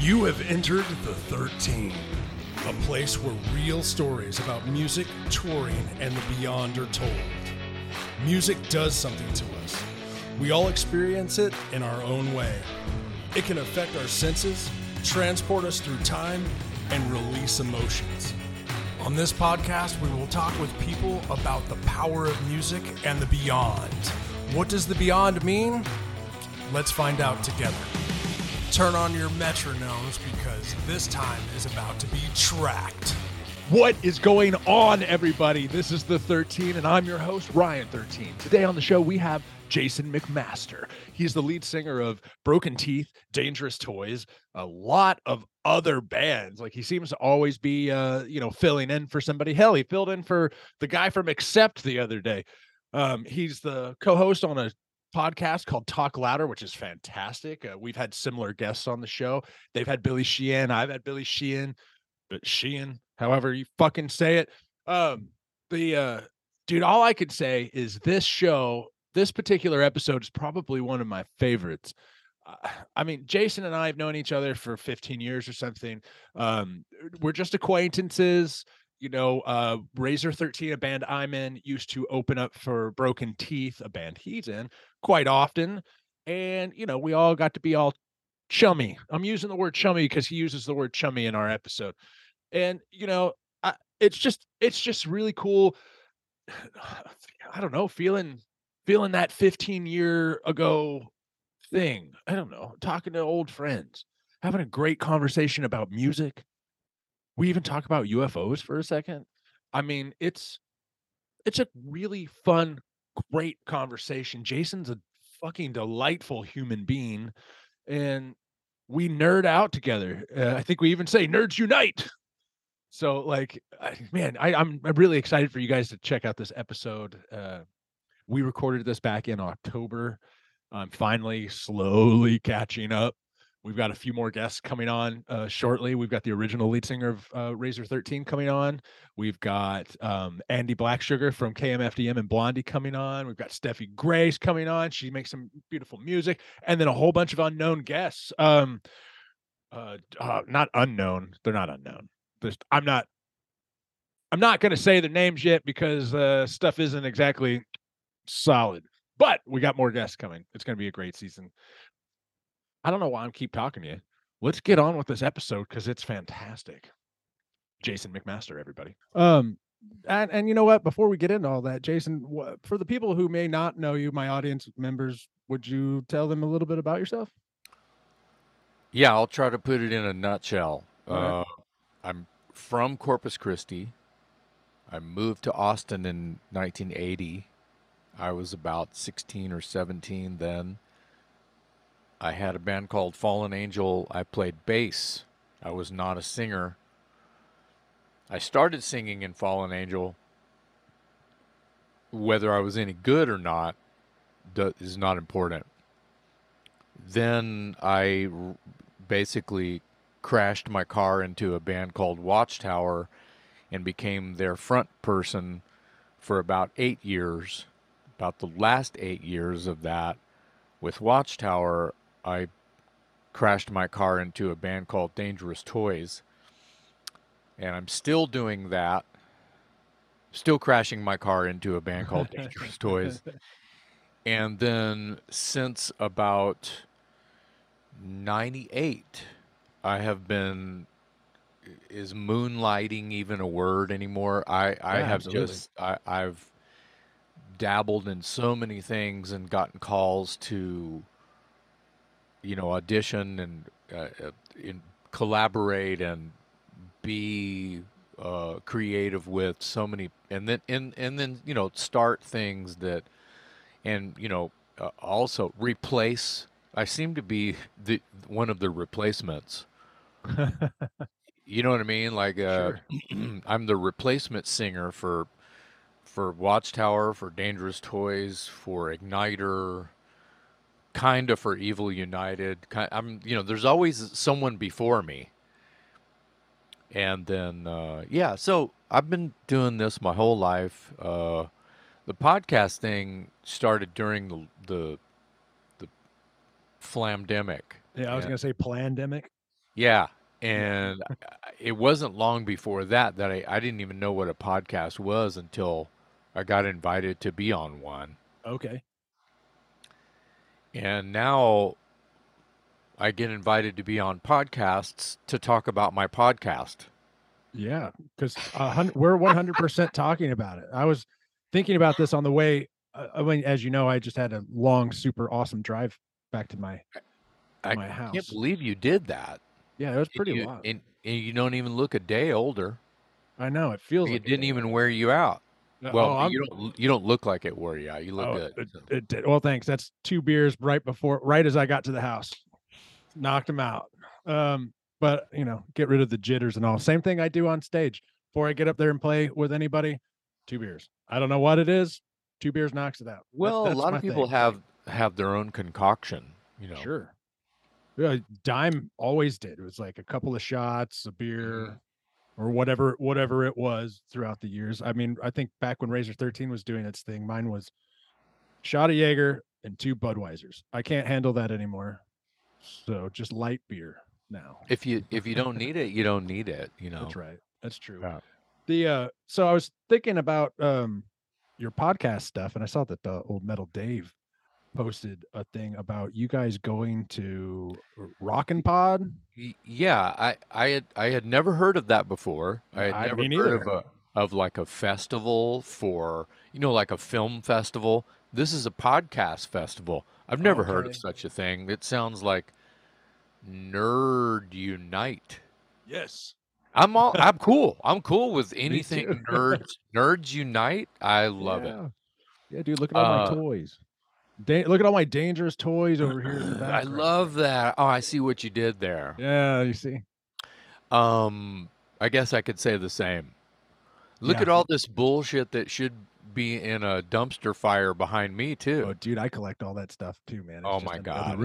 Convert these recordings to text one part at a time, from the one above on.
You have entered the 13, a place where real stories about music, touring, and the beyond are told. Music does something to us. We all experience it in our own way. It can affect our senses, transport us through time, and release emotions. On this podcast, we will talk with people about the power of music and the beyond. What does the beyond mean? Let's find out together. Turn on your metronomes because this time is about to be tracked. What is going on, everybody? This is the 13, and I'm your host, Ryan 13. Today on the show, we have Jason McMaster. He's the lead singer of Broken Teeth, Dangerous Toys, a lot of other bands. Like he seems to always be, uh, you know, filling in for somebody. Hell, he filled in for the guy from Accept the other day. Um, he's the co-host on a podcast called Talk Louder, which is fantastic. Uh, we've had similar guests on the show. They've had Billy Sheehan. I've had Billy Sheehan, but Sheehan, however you fucking say it. Um, the uh, dude, all I could say is this show, this particular episode is probably one of my favorites. Uh, I mean, Jason and I have known each other for 15 years or something. Um, we're just acquaintances you know, uh, Razor 13, a band I'm in, used to open up for Broken Teeth, a band he's in, quite often. And, you know, we all got to be all chummy. I'm using the word chummy because he uses the word chummy in our episode. And, you know, I, it's just, it's just really cool. I don't know, feeling, feeling that 15 year ago thing. I don't know, talking to old friends, having a great conversation about music, we even talk about UFOs for a second. I mean, it's it's a really fun, great conversation. Jason's a fucking delightful human being, and we nerd out together. Uh, I think we even say nerds unite. So, like, I, man, I, I'm I'm really excited for you guys to check out this episode. Uh, we recorded this back in October. I'm finally slowly catching up. We've got a few more guests coming on uh, shortly. We've got the original lead singer of uh, Razor 13 coming on. We've got um, Andy Blacksugar from KMFDM and Blondie coming on. We've got Steffi Grace coming on. She makes some beautiful music. And then a whole bunch of unknown guests. Um, uh, uh not unknown. They're not unknown. There's, I'm not. I'm not going to say their names yet because uh, stuff isn't exactly solid. But we got more guests coming. It's going to be a great season. I don't know why I'm keep talking to you. Let's get on with this episode because it's fantastic. Jason McMaster, everybody. Um, and and you know what? Before we get into all that, Jason, wh- for the people who may not know you, my audience members, would you tell them a little bit about yourself? Yeah, I'll try to put it in a nutshell. All Uh, I'm from Corpus Christi. I moved to Austin in 1980. I was about 16 or 17 then. I had a band called Fallen Angel. I played bass. I was not a singer. I started singing in Fallen Angel. Whether I was any good or not is not important. Then I basically crashed my car into a band called Watchtower and became their front person for about eight years. About the last eight years of that, with Watchtower, I crashed my car into a band called Dangerous Toys. And I'm still doing that. Still crashing my car into a band called Dangerous Toys. And then since about 98, I have been is moonlighting even a word anymore? I I Yeah, have absolutely. just I I've dabbled in so many things and gotten calls to you know audition and uh, uh, in, collaborate and be uh, creative with so many and then and and then you know start things that and you know uh, also replace i seem to be the one of the replacements. You know what i mean? Like uh, i'm the replacement singer for for watchtower for dangerous toys for Ignitor kind of for evil united ki i'm you know there's always someone before me and then uh, yeah so i've been doing this my whole life uh, the podcast thing started during the the the flamdemic Yeah, I was Yeah. gonna say pandemic. Yeah, and it wasn't long before that that I, I didn't even know what a podcast was until I got invited to be on one. Okay. And now I get invited to be on podcasts to talk about my podcast. Yeah, because we're one hundred percent talking about it. I was thinking about this on the way. uh, I mean, as you know, I just had a long, super awesome drive back to my house. I my can't believe you did that. Yeah, it was And pretty you, wild. and, and you don't even look a day older. I know it feels. It like didn't even wear you out. Well, oh, you don't you don't look like it wore you out. You look oh, good. It, so. it did. Well, thanks. That's two beers right before, right as I got to the house, knocked them out. Um, but you know, get rid of the jitters and all. Same thing I do on stage before I get up there and play with anybody. Two beers. I don't know what it is. Two beers knocks it out. That- Well, a lot of people thing. have have their own concoction. You know. Sure. Yeah, Dime always did. It was like a couple of shots, a beer, Mm-hmm. Or whatever, whatever it was throughout the years. I mean, I think back when Razor 13 was doing its thing, mine was shot of Jaeger and two Budweisers. I can't handle that anymore. So just light beer now. If you if you don't need it, you don't need it. You know. That's right. That's true. Yeah. The uh so I was thinking about um your podcast stuff and I saw that the old metal Dave posted a thing about you guys going to Rockin' Pod. Yeah, I, I had I had never heard of that before. I had I- never heard of a of like a festival for you know like a film festival. This is a podcast festival. I've never heard of such a thing. It sounds like Nerd Unite. Yes. I'm all I'm cool. I'm cool with anything nerds nerds unite. I love it. yeah. Yeah, dude, look at all Uh, my toys. Da- look at all my dangerous toys over here in the back. I love that. Oh, I see what you did there. Yeah, you see. Um, I guess I could say the same. Look Yeah. at all this bullshit that should be in a dumpster fire behind me too. Oh, dude, I collect all that stuff too, man. It's Oh my god,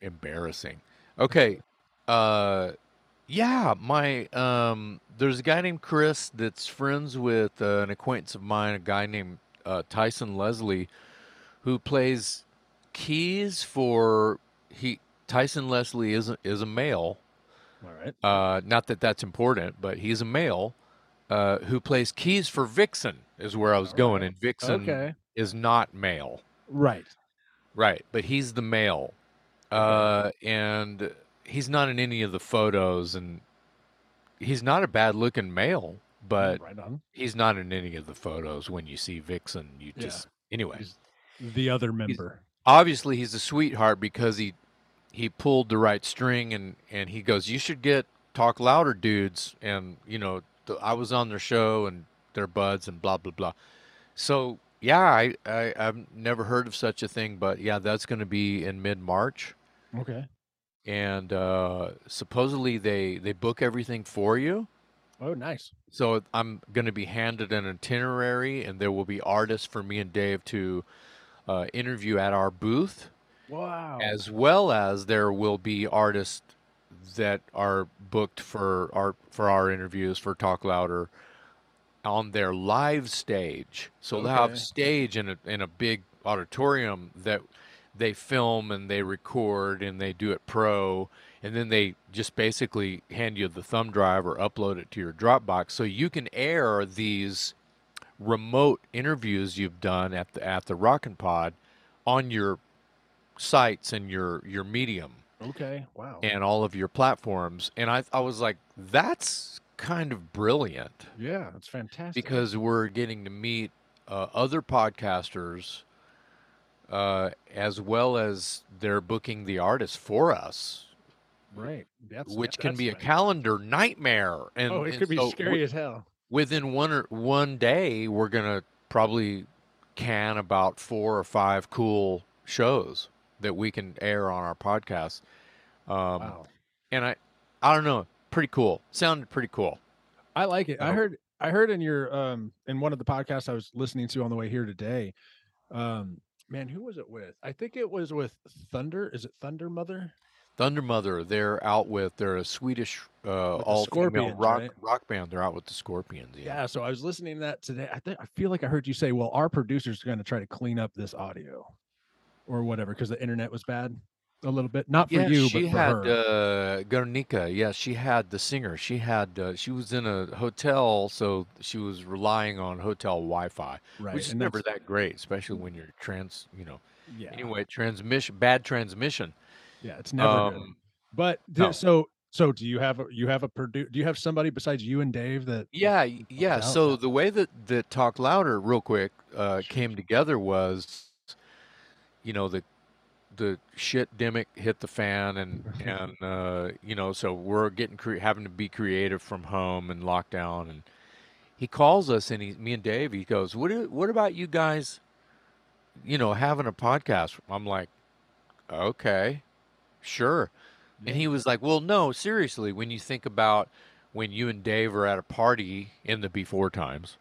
embarrassing. Okay, uh, yeah, my um, there's a guy named Chris that's friends with uh, an acquaintance of mine, a guy named uh, Tyson Leslie, who plays keys for he. Tyson Leslie is a, is a male. All right. Uh, not that that's important, but he's a male uh, who plays keys for Vixen, is where I was All going. right. And Vixen Okay. is not male. Right. Right, but he's the male. Uh, and he's not in any of the photos, and he's not a bad looking male, but right he's not in any of the photos when you see Vixen. You Yeah. just, anyway. He's the other member. obviously he's a sweetheart because he he pulled the right string and and he goes you should get talk louder dudes and you know th- i was on their show and their buds and blah blah blah so yeah i, I i've never heard of such a thing but yeah that's going to be in mid-march Okay. and uh supposedly they they book everything for you Oh, nice. so i'm going to be handed an itinerary and there will be artists for me and dave to uh, interview at our booth Wow. as well as there will be artists that are booked for our for our interviews for Talk Louder on their live stage. So they'll have Okay. stage in a in a big auditorium that they film and they record and they do it pro and then they just basically hand you the thumb drive or upload it to your Dropbox so you can air these remote interviews you've done at the at the Rockin' Pod on your sites and your your medium okay. Wow. and all of your platforms and I I was like that's kind of brilliant yeah, it's fantastic. because we're getting to meet uh, other podcasters uh, as well as they're booking the artists for us right. That's which can that's be a calendar nightmare and Oh, it and could be so scary wi- as hell. Within one or one day we're gonna probably can about four or five cool shows that we can air on our podcast um, wow. and i i don't know pretty cool sounded pretty cool I like it. I Oh. heard I heard in your um in one of the podcasts I was listening to on the way here today. Um man, who was it with? I think it was with Thunder. Is it Thunder Mother? Thunder mother they're out with they're a swedish uh all female rock right? rock band they're out with the scorpions Yeah. yeah, so I was listening to that today. I think I feel like I heard you say, "Well, our producers are going to try to clean up this audio, or whatever, because the internet was bad." a little bit? Not for Yeah, you, she but for had her. uh, Guernica. Yeah, she had the singer. She had uh, she was in a hotel, so she was relying on hotel Wi-Fi, right. which is and never that great, especially when you're trans. You know. yeah. Anyway, transmission, bad transmission. Yeah, it's never good. Um, But no. so so do you have a, you have a produ- do you have somebody besides you and Dave that Yeah, yeah. So the way that that Talk Louder, real quick, uh, came together was, you know, the the shit demic hit the fan, and and uh, you know, so we're getting cre- having to be creative from home and lockdown, and he calls us, and he, me and Dave, he goes, "What what about you guys, you know, having a podcast?" I'm like, "Okay, sure." And he was like, "Well, no, seriously. When you think about when you and Dave are at a party in the before times,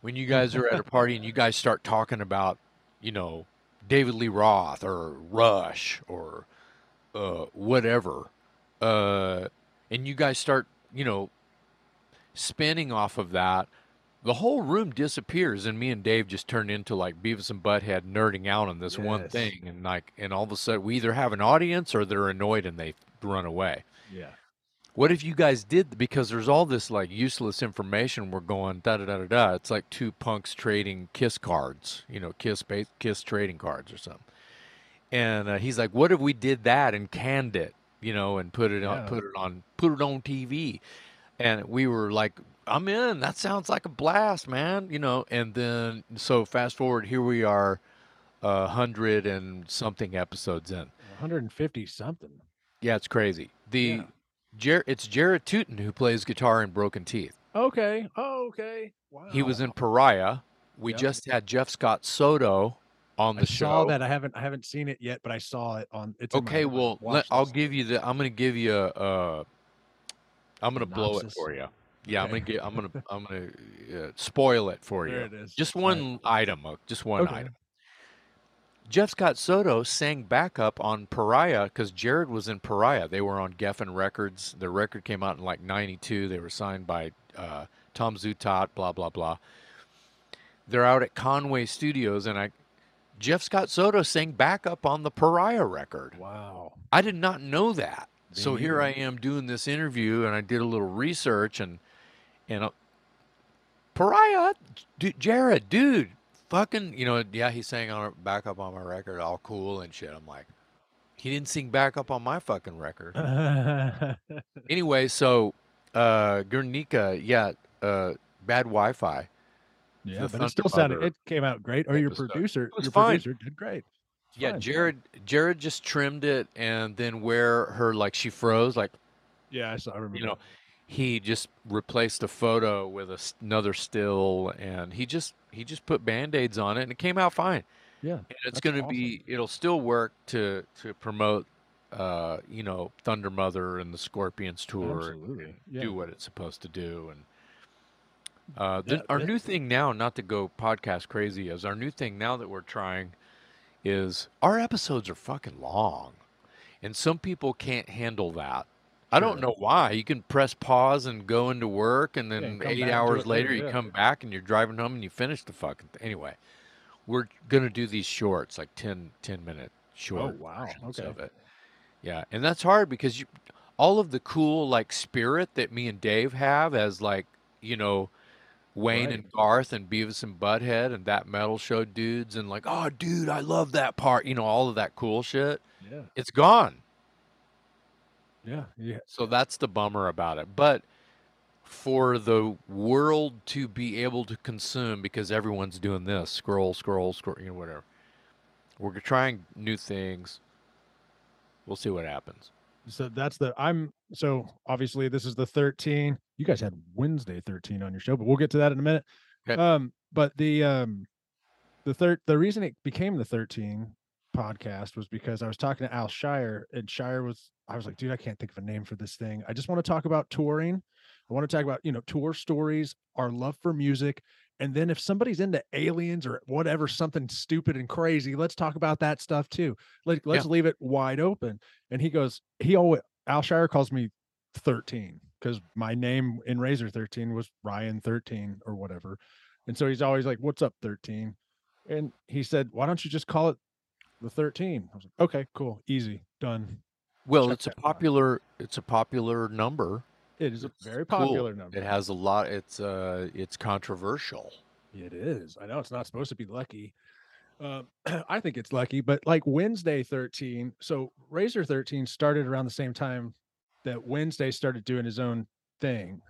when you guys are at a party and you guys start talking about, you know, David Lee Roth or Rush or uh, whatever, uh, and you guys start, you know, spinning off of that." The whole room disappears, and me and Dave just turn into like Beavis and Butthead nerding out on this one thing, and like, and all of a sudden we either have an audience or they're annoyed and they run away. yeah What if you guys did because there's all this like useless information we're going da da da da da. It's like two punks trading kiss cards, you know, kiss kiss trading cards or something. And uh, he's like, "What if we did that and canned it, you know, and put it on Yeah. put it on put it on TV?" And we were like, "I'm in. That sounds like a blast, man." You know. And then so fast forward, here we are, a hundred and something episodes in. 150 something Yeah, it's crazy. The Yeah. Jer- it's Jared Tuten who plays guitar in Broken Teeth. okay oh okay wow He was in Pariah. We Yep. just had Jeff Scott Soto on the I show. saw that I haven't I haven't seen it yet but I saw it on it's Okay, my well, let, I'll give you the. I'm going to give you a. Uh, I'm going to blow it for you. Yeah, I'm going to get. I'm to. I'm to uh, spoil it for you. there it is Just one item. uh, Just one Okay. item. Jeff Scott Soto sang backup on Pariah because Jared was in Pariah. They were on Geffen Records. Their record came out in like '92. They were signed by uh, Tom Zutaut. Blah blah blah. They're out at Conway Studios, and I, Jeff Scott Soto sang backup on the Pariah record. wow I did not know that. Me So here I neither. am doing this interview, and I did a little research, and and uh, Pariah, Jared, dude, fucking, you know, yeah, he sang on back up on my record, all cool and shit. I'm like, he didn't sing back up on my fucking record. anyway, so uh Guernica, yeah, uh, bad Wi-Fi. yeah The but it still sounded it came out great or your producer your fine. producer did great It's Yeah, fine. Jared, Jared just trimmed it, and then where her like she froze, like yeah I saw I remember you know, he just replaced a photo with a another still, and he just he just put band-aids on it, and it came out fine. yeah And it's going to awesome. be it'll still work to to promote, uh, you know, Thunder Mother and the Scorpions tour, Absolutely. and Yeah. do what it's supposed to do. And uh, the, Yeah, our that- new thing now, not to go podcast crazy, is our new thing now that we're trying is our episodes are fucking long, and some people can't handle that. I don't know why. You can press pause and go into work, and then come eight hours later, later, you yeah. come back and you're driving home and you finish the fucking thing. Anyway, we're gonna do these shorts, like 10, 10 minute short Oh, wow. Okay. of it. Yeah, and that's hard because you, all of the cool like spirit that me and Dave have as like you know Wayne Right. and Garth and Beavis and Butthead and that metal show dudes and like oh dude I love that part you know all of that cool shit yeah it's gone yeah yeah. So that's the bummer about it. But for the world to be able to consume because everyone's doing this scroll scroll scroll you know whatever we're trying new things. We'll see what happens. So that's the i'm so obviously this is the 13 you guys had wednesday 13 on your show but we'll get to that in a minute. Okay. um but the um the third the reason it became the 13 podcast was because i was talking to al shire and shire was i was like dude i can't think of a name for this thing. I just want to talk about touring. I want to talk about you know tour stories our love for music and then if somebody's into aliens or whatever something stupid and crazy let's talk about that stuff too. Like let's leave it wide open. And he goes he always al shire calls me 13 because my name in razor 13 was ryan 13 or whatever. And so he's always like what's up 13 and he said why don't you just call it the 13. I was like, okay, cool, easy, done. Well, Check it's a that popular it's a popular number. It is a It's very cool. popular number. It has a lot. It's uh it's controversial. It is. I know it's not supposed to be lucky. Um, I think it's lucky, but like Wednesday 13. So Razor 13 started around the same time that Wednesday started doing his own thing,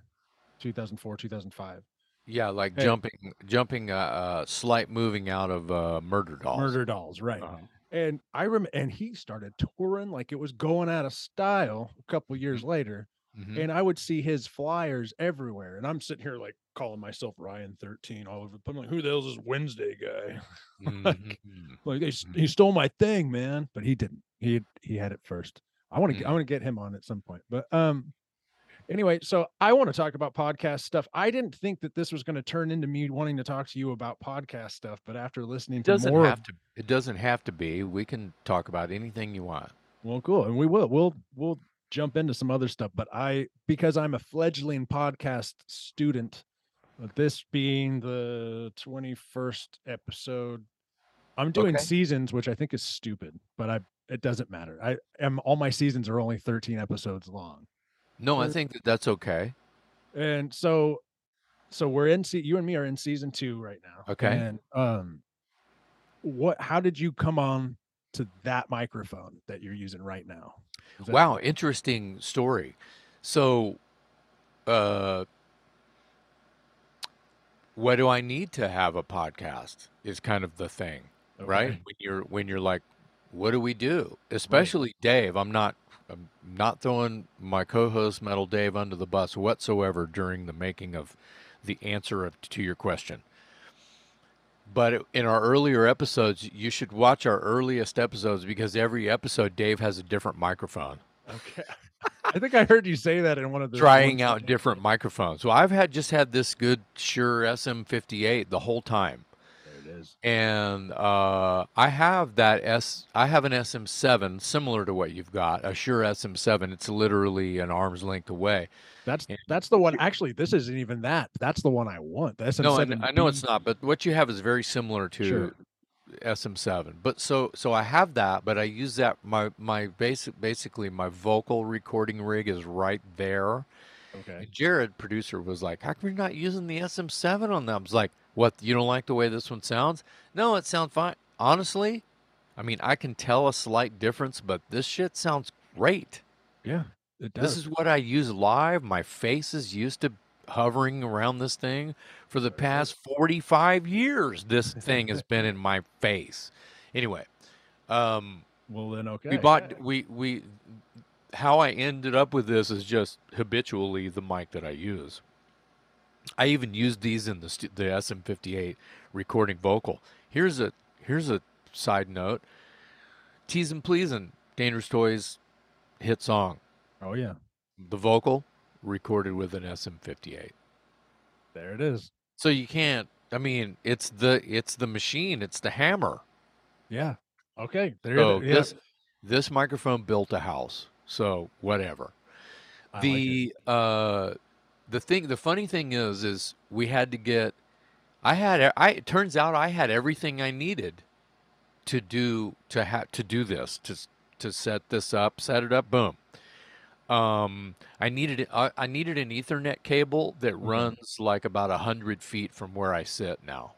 2004, 2005. Yeah, like jumping jumping uh, uh slight moving out of uh murder dolls. Murder Dolls, right? Uh-huh. And I rem and he started touring like it was going out of style a couple years later. Mhm. And I would see his flyers everywhere. And I'm sitting here like calling myself Ryan 13 all over. I'm like, who the hell's this Wednesday guy? Like they, s- Mhm. he stole my thing, man. But he didn't. He he had it first. I want to Mhm. I want to get him on at some point. But um anyway, so I want to talk about podcast stuff. I didn't think that this was going to turn into me wanting to talk to you about podcast stuff, but after listening It to doesn't more of- have to. It doesn't have to be. We can talk about anything you want. Well, cool. And we will. We'll we'll jump into some other stuff. But I because I'm a fledgling podcast student, uh, this being the 21st episode, I'm doing Okay. seasons, which I think is stupid, but I it doesn't matter. I am all my seasons are only 13 episodes long. No, I think that that's okay. And so so we're in se- you and me are in season 2 right now. Okay. And um what how did you come on to that microphone that you're using right now? That- Wow, interesting story. So, uh, what do I need to have a podcast? Is kind of the thing, right? When you're when you're like, what do we do? Especially Dave. I'm not I'm not throwing my co-host Metal Dave under the bus whatsoever during the making of the answer of, to your question. But in our earlier episodes, you should watch our earliest episodes because every episode Dave has a different microphone. Okay. I think I heard you say that in one of the trying out different microphones. So I've had just had this good Shure SM58 the whole time, is. and uh, I have that S. I have an SM7 similar to what you've got, a Shure SM7. It's literally an arm's length away. That's Yeah. that's the one. Actually, this isn't even that. That's the one I want. The No, I, I know it's not, but what you have is very similar to Shure. SM7. But so so I have that, but I use that my my basic basically my vocal recording rig is right there. Okay. And Jared, producer, was like, "How come you're not using the SM7 on them?" I was like, "What? You don't like the way this one sounds?" No, it sounds fine. Honestly, I mean, I can tell a slight difference, but this shit sounds great. Yeah, it does. This is what I use live. My face is used to hovering around this thing for the past 45 years. This thing has been in my face. Anyway, um, well then. Okay. we bought we we how I ended up with this is just habitually the mic that I use. I even used these in the the SM58 recording vocal. Here's a here's a side note. Teas'n Pleas'n and Dangerous Toys hit song. Oh yeah, The vocal recorded with an SM58. there it is. So you can't I mean, it's the it's the machine, it's the hammer. Yeah. Okay. There So it is. Yeah, this this microphone built a house. So whatever. I like the uh the thing the funny thing is is we had to get I had I it turns out I had everything I needed to do to have to do this to to set this up set it up boom um I needed I, I needed an ethernet cable that Mhm. runs like about a hundred feet from where I sit now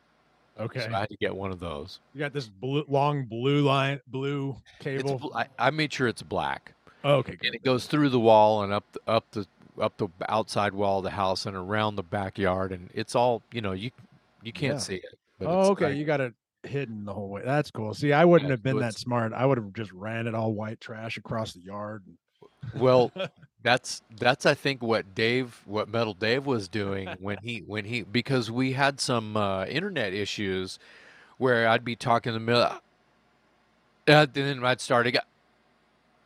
okay. so I had to get one of those you got this blue, long blue line, blue cable. bl- I, I made sure it's black oh, okay. and it goes through the wall and up the, up the up the outside wall of the house and around the backyard and it's all you know you you can't Yeah. see it Oh, okay. right- You got it hidden the whole way. That's cool. See, I wouldn't Yeah, have been that smart. I would have just ran it all white trash across the yard. well that's that's i think what dave what metal dave was doing when he when he because we had some uh, internet issues where i'd be talking in the middle and then i'd start again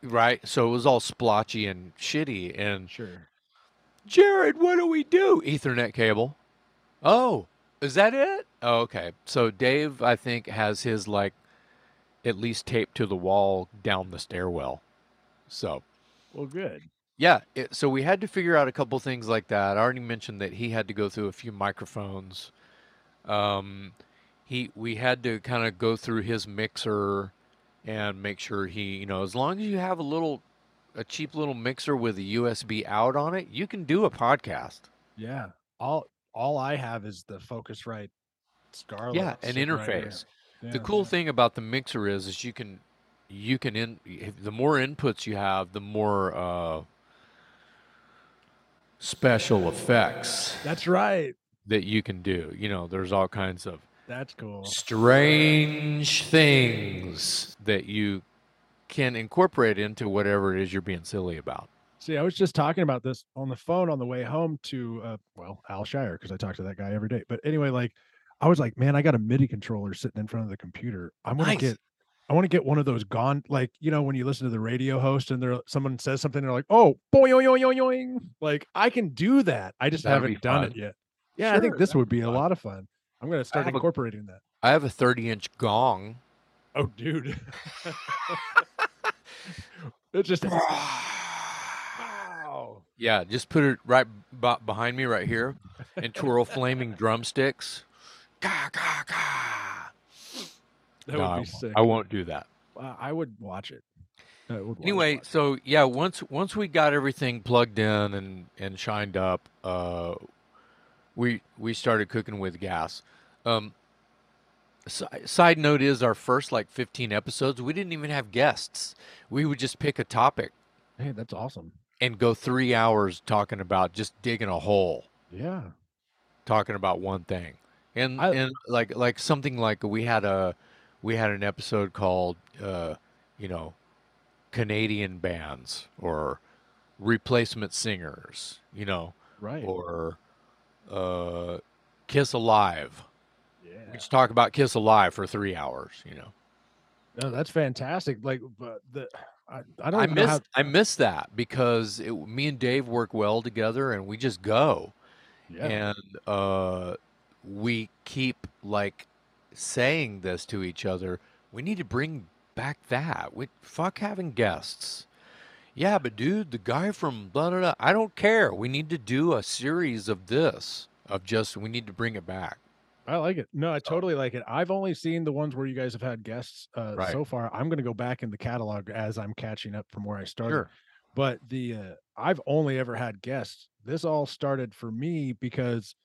right so it was all splotchy and shitty and Sure. Jared, what do we do? Ethernet cable. Oh, is that it? Oh, okay. So Dave, I think, has his like at least taped to the wall down the stairwell. So Well, good. yeah, it, so we had to figure out a couple things like that. I already mentioned that he had to go through a few microphones. Um, he we had to kind of go through his mixer and make sure he, you know, as long as you have a little, a cheap little mixer with a USB out on it, you can do a podcast. Yeah. All all I have is the Focusrite Scarlett. Yeah, an right interface. Yeah, the cool yeah. thing about the mixer is, is you can, you can in the more inputs you have, the more uh, special effects That's right. that you can do. You know, there's all kinds of That's cool. strange things that you can incorporate into whatever it is you're being silly about. See, I was just talking about this on the phone on the way home to uh well, Al Shire, because I talk to that guy every day. But anyway, like I was like, man, I got a MIDI controller sitting in front of the computer. I'm gonna Nice. get I want to get one of those gone like you know when you listen to the radio host and there someone says something they're like oh boing yoing yoing yoing like I can do that I just That'd haven't done it yet yeah I think this that'd be a lot of fun I'm gonna start have a- incorporating that I have a 30 inch gong. Oh dude it just wow Yeah, just put it right b- behind me right here and twirl flaming drumsticks. Gah, gah, gah. that No, would I be won't- sick I won't do that. Uh, I would watch it. I would watch Anyway, it. so yeah, once once we got everything plugged in and and shined up, uh, we we started cooking with gas. Um, si- side note is our first like 15 episodes, we didn't even have guests. We would just pick a topic hey, that's awesome. and go three hours talking about just digging a hole, Yeah, talking about one thing, and I- and like like something like we had a we had an episode called uh, you know Canadian bands or replacement singers, you know, right. or uh, Kiss Alive. Yeah, We just talk about Kiss Alive for three hours, you know. no, that's fantastic. Like, but the I, I don't I miss how. I miss that because it, me and Dave work well together, and we just go. Yeah, and uh, we keep like saying this to each other. We need to bring back that. We fuck having guests. Yeah, but dude, the guy from blah blah blah. I don't care. We need to do a series of this. Of just we need to bring it back. I like it. No, I totally like it. I've only seen the ones where you guys have had guests uh, Right. so far. I'm going to go back in the catalog as I'm catching up from where I started. Sure. But the uh, I've only ever had guests. This all started for me because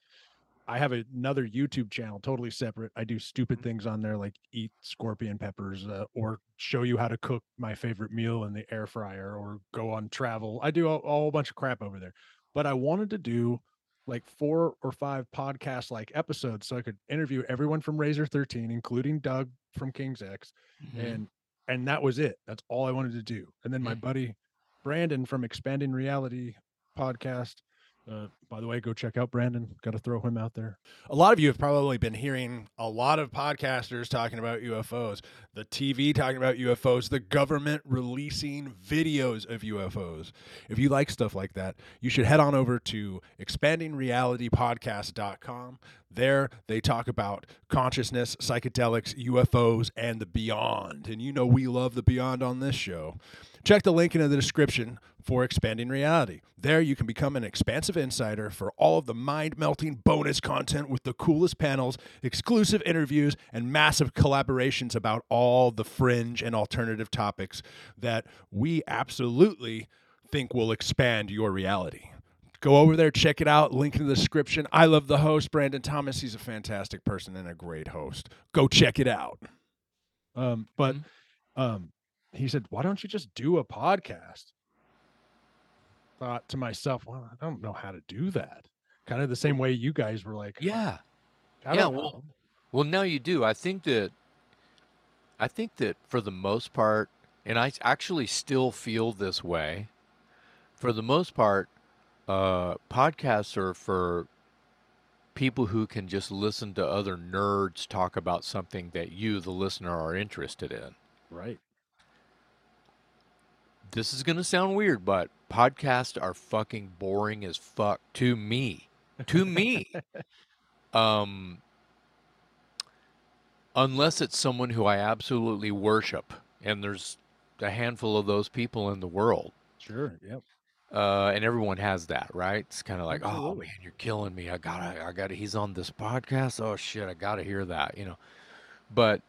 I have another YouTube channel totally separate. I do stupid Mm-hmm. things on there like eat scorpion peppers uh, or show you how to cook my favorite meal in the air fryer or go on travel. I do a, a whole bunch of crap over there. But I wanted to do like four or five podcast like episodes so I could interview everyone from Razor 13 including Doug from King's X Mm-hmm. and and that was it. That's all I wanted to do. And then my Mm. buddy Brandon from Expanding Reality podcast. Uh, by the way, go check out Brandon. Got to throw him out there. A lot of you have probably been hearing a lot of podcasters talking about UFOs, the TV talking about UFOs, the government releasing videos of UFOs. If you like stuff like that, you should head on over to expandingrealitypodcast.com. There, they talk about consciousness, psychedelics, UFOs, and the beyond. And you know we love the beyond on this show. Check the link in the description for Expanding Reality. There, you can become an expansive insider for all of the mind melting bonus content with the coolest panels, exclusive interviews, and massive collaborations about all the fringe and alternative topics that we absolutely think will expand your reality. Go over there, check it out. Link in the description. I love the host, Brandon Thomas. He's a fantastic person and a great host. Go check it out. Um, but Mhm. um, he said, "Why don't you just do a podcast?" Thought to myself, "Well, I don't know how to do that." Kind of the same way you guys were like, Yeah. I Yeah, well, know." Well, now you do. I think that I think that for the most part, and I actually still feel this way. For the most part, uh, podcasts are for people who can just listen to other nerds talk about something that you, the listener, are interested in. right? This is going to sound weird, but podcasts are fucking boring as fuck to me. To me. um unless it's someone who I absolutely worship and there's a handful of those people in the world. Sure. Yep. Uh, and everyone has that, right? It's kind of like, oh man, you're killing me. I gotta, I gotta. He's on this podcast. Oh shit, I gotta hear that. You know, but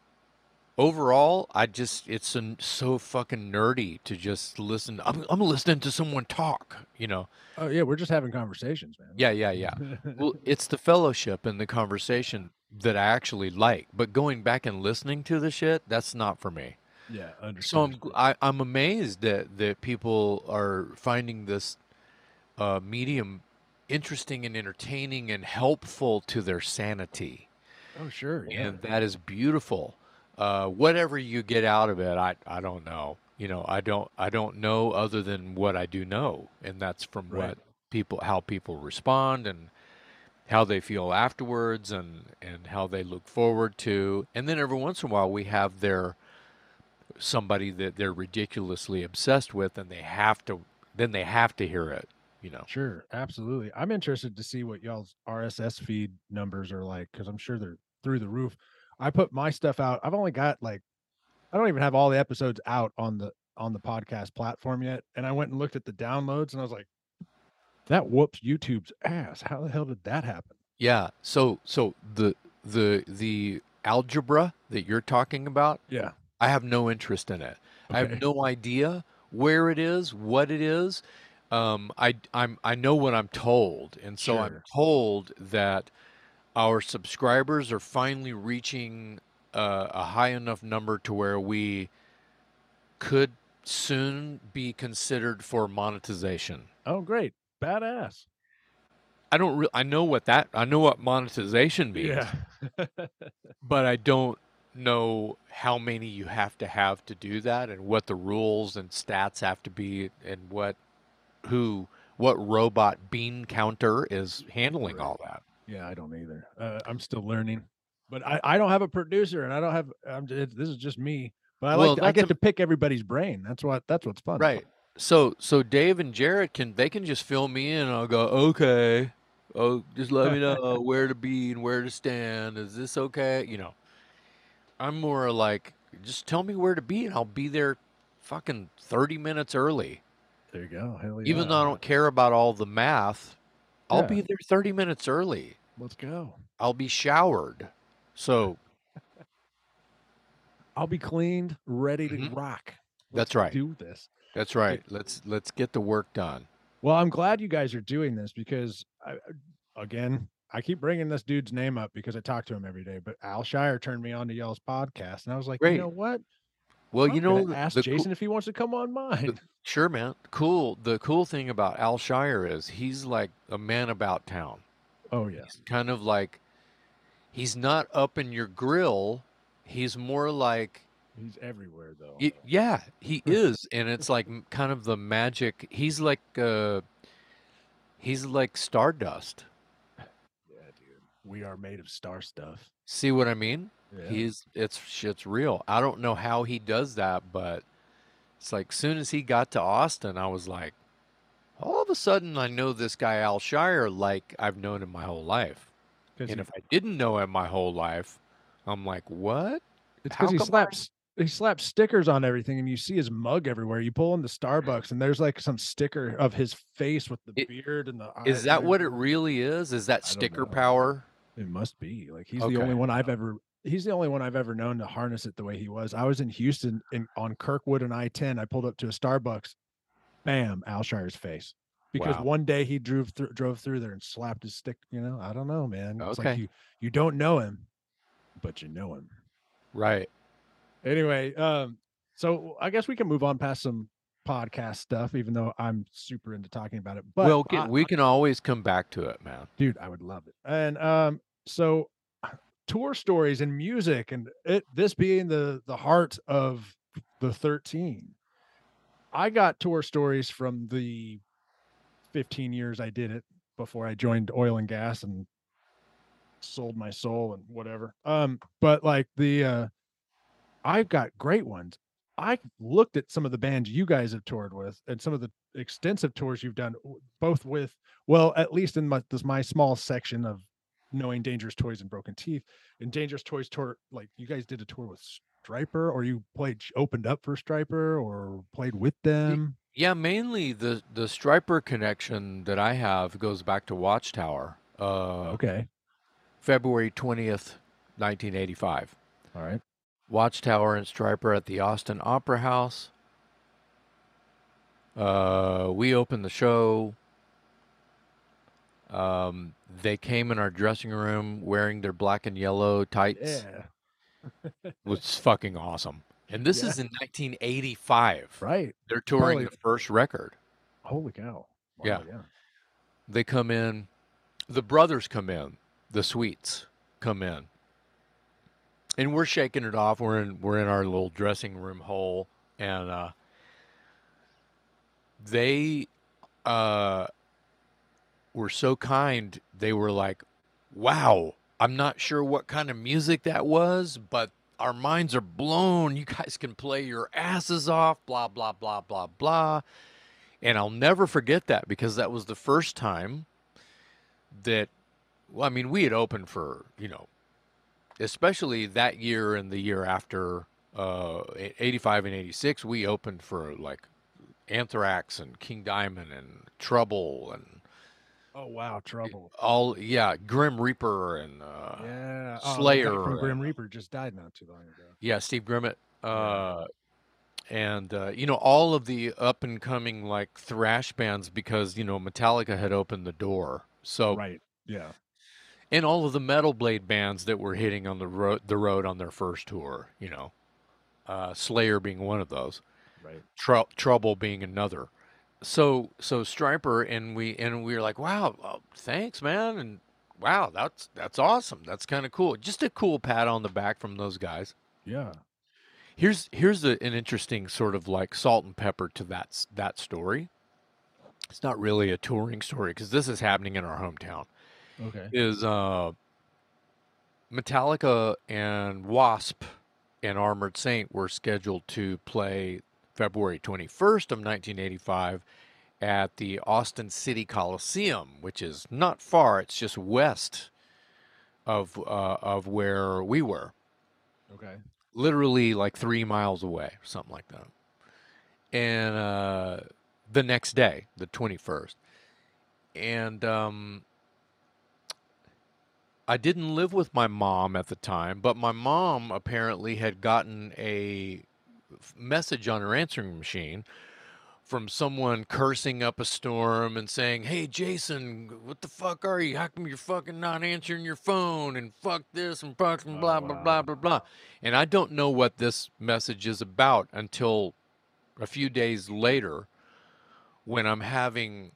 overall, I just it's so, so fucking nerdy to just listen. I'm I'm listening to someone talk, you know. Oh yeah, we're just having conversations, man. Yeah, yeah, yeah. Well, it's the fellowship and the conversation that I actually like. But going back and listening to the shit, that's not for me. yeah, So. I'm gl- I, I'm amazed that that people are finding this uh, medium interesting and entertaining and helpful to their sanity, Oh sure, yeah. and that is beautiful. Uh, whatever you get out of it, I I don't know. You know, I don't I don't know other than what I do know, and that's from Right. what people how people respond and how they feel afterwards and and how they look forward to and then every once in a while we have their somebody that they're ridiculously obsessed with and they have to then they have to hear it you know Sure, absolutely. I'm interested to see what y'all's RSS feed numbers are like because I'm sure they're through the roof. I put my stuff out. I've only got like I don't even have all the episodes out on the on the podcast platform yet. And I went and looked at the downloads and I was like, that whoops YouTube's ass. How the hell did that happen? yeah so so the the the algebra that you're talking about Yeah. i have no interest in it i have no idea where it is what it is um i i'm i know what i'm told and so i'm told that our subscribers are finally reaching uh, a high enough number to where we could soon be considered for monetization. Oh, great. Badass. I don't re- I know what that I know what monetization means, Yeah. but I don't know how many you have to have to do that and what the rules and stats have to be and what who what robot bean counter is handling Right. all that. Yeah, I don't either. Uh, I'm still learning, but I, I don't have a producer, and I don't have. I'm, it, this is just me. But I Well, like. To, I get a- to pick everybody's brain. That's what. That's what's fun. Right. So so Dave and Jared can they can just fill me in and I'll go, okay. Oh, just let me know where to be and where to stand. Is this okay? You know. I'm more like just tell me where to be and I'll be there fucking 30 minutes early. There you go. Hell yeah. Even though I don't care about all the math, I'll Yeah. be there 30 minutes early. Let's go. I'll be showered. So I'll be cleaned, ready to Mhm. rock. That's Let's right. Do this. that's right. Let's let's get the work done. Well, I'm glad you guys are doing this because, I, again, I keep bringing this dude's name up because I talk to him every day. But Al Shire turned me on to y'all's podcast, and I was like, you know what? Well, I'm you know, ask cool- Jason if he wants to come on mine. Sure, man. Cool. The cool thing about Al Shire is he's like a man about town. Oh yeah. He's kind of like he's not up in your grill. He's more like He's everywhere though. yeah, he is, and it's like kind of the magic. He's like uh, he's like stardust. Yeah, dude. We are made of star stuff. See what I mean? Yeah. He's it's shit's real. I don't know how he does that, but it's like soon as he got to Austin, I was like, all of a sudden I know this guy Al Shire like I've known him my whole life. And he- if I didn't know him my whole life, I'm like, what? It's because he come I- slaps he slaps stickers on everything, and you see his mug everywhere. You pull into Starbucks, and there's like some sticker of his face with the It- beard and the. Is that what it really is? Is that I sticker power? It must be like he's the only one I've ever. He's the only one I've ever known to harness it the way he was. I was in Houston in, on Kirkwood and I ten. I pulled up to a Starbucks, bam, Al Shire's face. Because Wow. one day he drove through drove through there and slapped his stick. You know, I don't know, man. It's like Okay. you you don't know him, but you know him. Right. Anyway, um, so I guess we can move on past some podcast stuff, even though I'm super into talking about it. But well, can, I- we can always come back to it, man. dude i would love it and um so tour stories and music and it this being the the heart of the 13 i got tour stories from the 15 years i did it before i joined oil and gas and sold my soul and whatever. Um but like the uh i've got great ones. I looked at some of the bands you guys have toured with and some of the extensive tours you've done both with well, at least in my this my small section of knowing Dangerous Toys and Broken Teeth, and Dangerous Toys tour, like you guys did a tour with Stryper, or you played opened up for Stryper, or played with them. Yeah, mainly the the Stryper connection that I have goes back to Watchtower. Uh, Okay, February twentieth, nineteen eighty five. all right. Watchtower and Stryper at the Austin Opera House. Uh, we opened the show. Um, they came in our dressing room wearing their black and yellow tights. Yeah. was fucking awesome. And this Yeah. is in 1985. Right. They're touring Probably- the first record. Holy cow. Wow, Yeah. Yeah. They come in, the brothers come in, the Sweets come in, and we're shaking it off. We're in we're in our little dressing room hole, and uh, they uh, were so kind. They were like, "Wow, I'm not sure what kind of music that was, but." Our minds are blown. You guys can play your asses off, blah, blah, blah, blah, blah. And I'll never forget that because that was the first time that, well, I mean, we had opened for, you know, especially that year and the year after, uh, 85 and 86, we opened for like Anthrax and King Diamond and Trouble and Oh wow, trouble. all, yeah, Grim Reaper and, uh, Yeah. Oh, Slayer from Grim Reaper just died not too long ago. Yeah, Steve Grimmett. Uh, and uh, you know all of the up and coming like thrash bands because you know Metallica had opened the door. So Right. Yeah. and all of the metal blade bands that were hitting on the road the road on their first tour. You know, uh, Slayer being one of those. Right. Trou Trouble being another. So so Stryper and we and we were like, wow, well, thanks, man, and wow, that's that's awesome. That's kind of cool. Just a cool pat on the back from those guys. Yeah. Here's here's a, an interesting sort of like salt and pepper to that that story. It's not really a touring story because this is happening in our hometown. Okay. Is uh, Metallica and Wasp and Armored Saint were scheduled to play February 21st of 1985 at the Austin City Coliseum, which is not far. It's just west of uh, of where we were Okay. literally like three miles away, something like that. And uh, the next day, the 21st. And um, I didn't live with my mom at the time, but my mom apparently had gotten a message on her answering machine from someone cursing up a storm and saying, "Hey Jason, what the fuck are you? How come you're fucking not answering your phone and fuck this and fuck and blah blah wow. blah blah blah." And I don't know what this message is about until a few days later when I'm having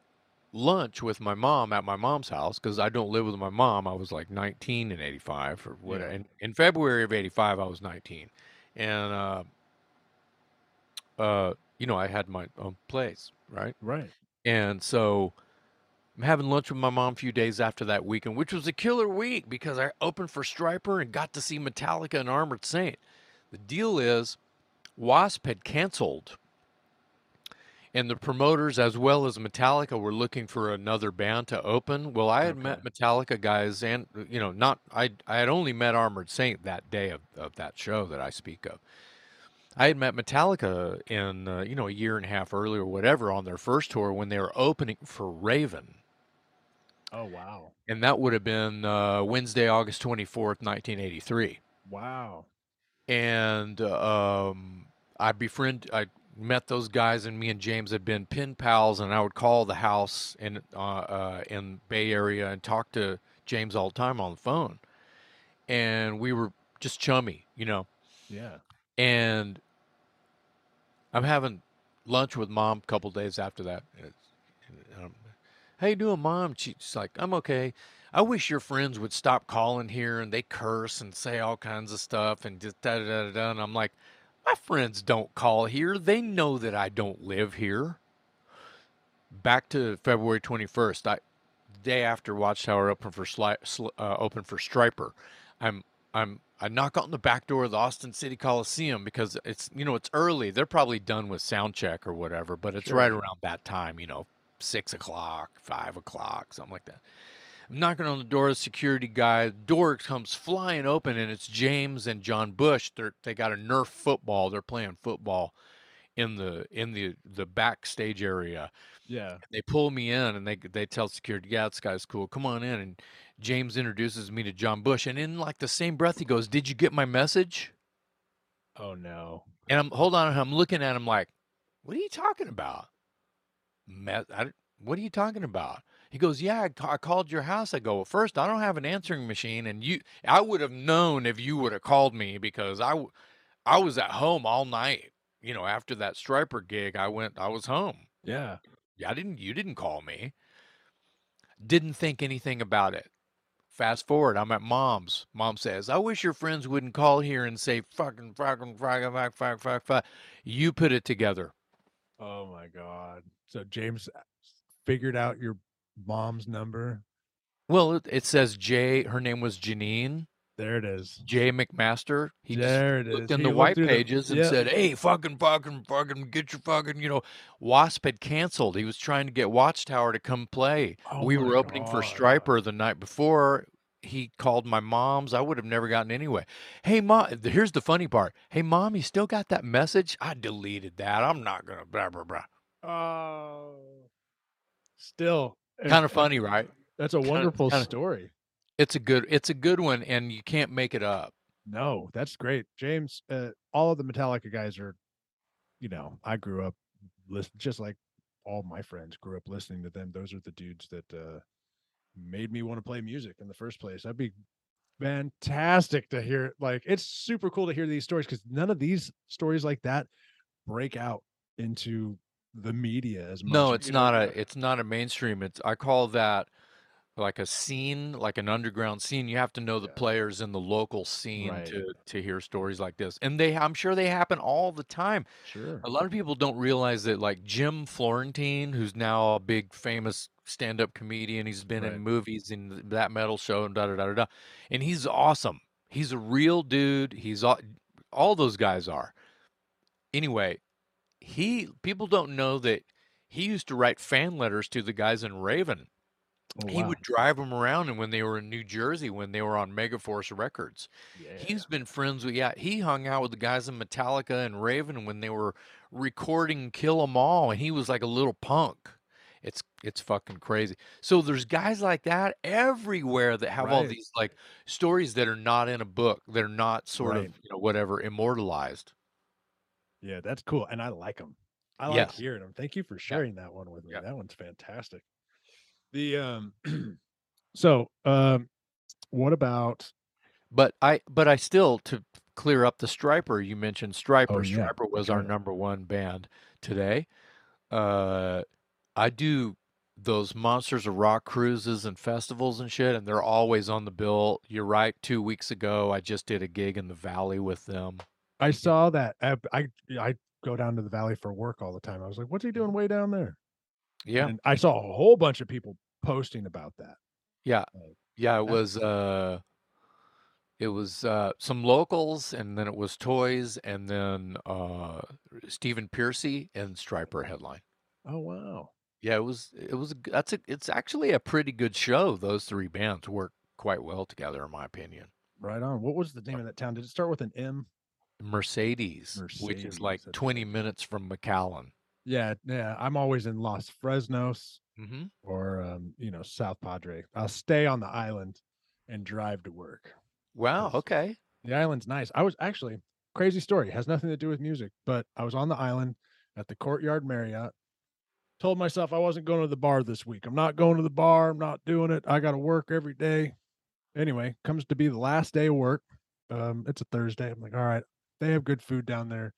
lunch with my mom at my mom's house because I don't live with my mom. I was like 19 in 85 or what. Yeah. In, in February of 85, I was 19. And, uh, uh, you know, I had my own place, right? Right. And so I'm having lunch with my mom a few days after that weekend, which was a killer week because I opened for Stryper and got to see Metallica and Armored Saint. The deal is, Wasp had canceled, and the promoters, as well as Metallica, were looking for another band to open. Well, I had met Metallica guys, and you know, not I. I had only met Armored Saint that day of, of that show that I speak of. I had met Metallica in uh, you know a year and a half earlier, or whatever, on their first tour when they were opening for Raven, Oh wow. and that would have been uh, Wednesday, August twenty fourth, nineteen eighty three. Wow. And um, I befriend, I met those guys, and me and James had been pen pals, and I would call the house in uh, uh, in Bay Area and talk to James all the time on the phone, and we were just chummy, you know. Yeah. And I'm having lunch with mom a couple days after that. How you doing, mom? She's like, I'm okay. I wish your friends would stop calling here and they curse and say all kinds of stuff and just da da da da. da. And I'm like, my friends don't call here. They know that I don't live here. Back to February 21st. I day after Watchtower open for sli- uh, open for Stryper. I'm I'm I knock on the back door of the Austin City Coliseum because it's you know it's early. They're probably done with sound check or whatever, but it's right around that time. You know, six o'clock, five o'clock, something like that. I'm knocking on the door. The security guy door comes flying open, and it's James and John Bush. They're they got a Nerf football. They're playing football in the in the the backstage area Yeah. they pull me in and they they tell security, yeah, this guy's cool. Come on in. And James introduces me to John Bush, and in like the same breath, he goes, "Did you get my message?" Oh no. And I'm hold on, I'm looking at him like, "What are you talking about? Meth? I, what are you talking about?" He goes, "Yeah, I, ca- I called your house." I go, well, first, I don't have an answering machine, and you, I would have known if you would have called me because I, w- I was at home all night. You know, after that Stryper gig, I went, I was home. Yeah. Yeah, I didn't, you didn't call me. Didn't think anything about it. Fast forward, I'm at mom's. Mom says, I wish your friends wouldn't call here and say fucking, fucking, fucking, fuck, fuck, fuck, fuck. You put it together. Oh my god. So James uh, figured out your mom's number. Well, it, it says Jay, her name was Janine, There it is. Jay McMaster. He just there it is. looked in He the white through the- pages and said, "Hey, fucking, fucking, fucking, get your fucking, you know." Wasp had canceled. He was trying to get Watchtower to come play. Oh we were opening for God. Stryper the night before. He called my mom's. I would have never gotten anyway. Hey, mom. Here's the funny part. Hey, mom, you still got that message? I deleted that. I'm not gonna. Blah blah blah. Oh. Still. Kind of funny, right? That's a kinda- wonderful kinda- story. It's a good. It's a good one, and you can't make it up. No, that's great. James, uh, all of the Metallica guys are, you know, I grew up listen just like all my friends grew up listening to them. Those are the dudes that uh made me want to play music in the first place. That'd be fantastic to hear. Like it's super cool to hear these stories because none of these stories like that break out into the media as much. No, you it's know, not a it's not a mainstream. It's I call that like a scene, like an underground scene. You have to know the Yeah. players in the local scene Right. to to hear stories like this. And they I'm sure they happen all the time. sure. A lot of people don't realize that like Jim Florentine, who's now a big famous stand-up comedian, he's been Right. in movies in that metal show and da da da da da. And he's awesome. He's a real dude. He's all, all those guys are. Anyway, he people don't know that he used to write fan letters to the guys in Raven. Oh, He wow. would drive them around, and when they were in New Jersey, when they were on Megaforce Records, Yeah. he's been friends with. Yeah, he hung out with the guys in Metallica and Raven when they were recording Kill 'Em All, and he was like a little punk. It's it's fucking crazy. So there's guys like that everywhere that have all these like stories that are not in a book. They're not sort Right. of you know whatever immortalized. Yeah, that's cool, and I like them. I like Yes. hearing them. Thank you for sharing that one with me. Yeah. That one's fantastic. The um, so um, what about? But I but I still to clear up the Stryper. You mentioned Stryper. Oh, yeah. Stryper was our number one band today. Uh, I do those Monsters of Rock cruises and festivals and shit, and they're always on the bill. You're right. Two weeks ago, I just did a gig in the Valley with them. I saw that. I, I I go down to the valley for work all the time. I was like, what's he doing way down there? Yeah, And I saw a whole bunch of people posting about that. yeah, yeah. It was uh, it was uh some locals, and then it was Toys, and then uh Stephen Pearcy and Stryper headline. Oh wow. Yeah, it was it was that's a it's actually a pretty good show. Those three bands work quite well together, in my opinion. Right on. What was the name of that town? Did it start with an M? Mercedes, which is like 20 minutes from McAllen. Yeah, yeah. I'm always in Los Fresnos hmm or um, you know, South Padre. I'll stay on the island and drive to work. Wow. Okay. The island's nice. I was actually crazy story, has nothing to do with music, but I was on the island at the Courtyard Marriott. Told myself I wasn't going to the bar this week. I'm not going to the bar. I'm not doing it. I got to work every day. Anyway, comes to be the last day of work. Um, it's a Thursday. I'm like, all right, they have good food down there.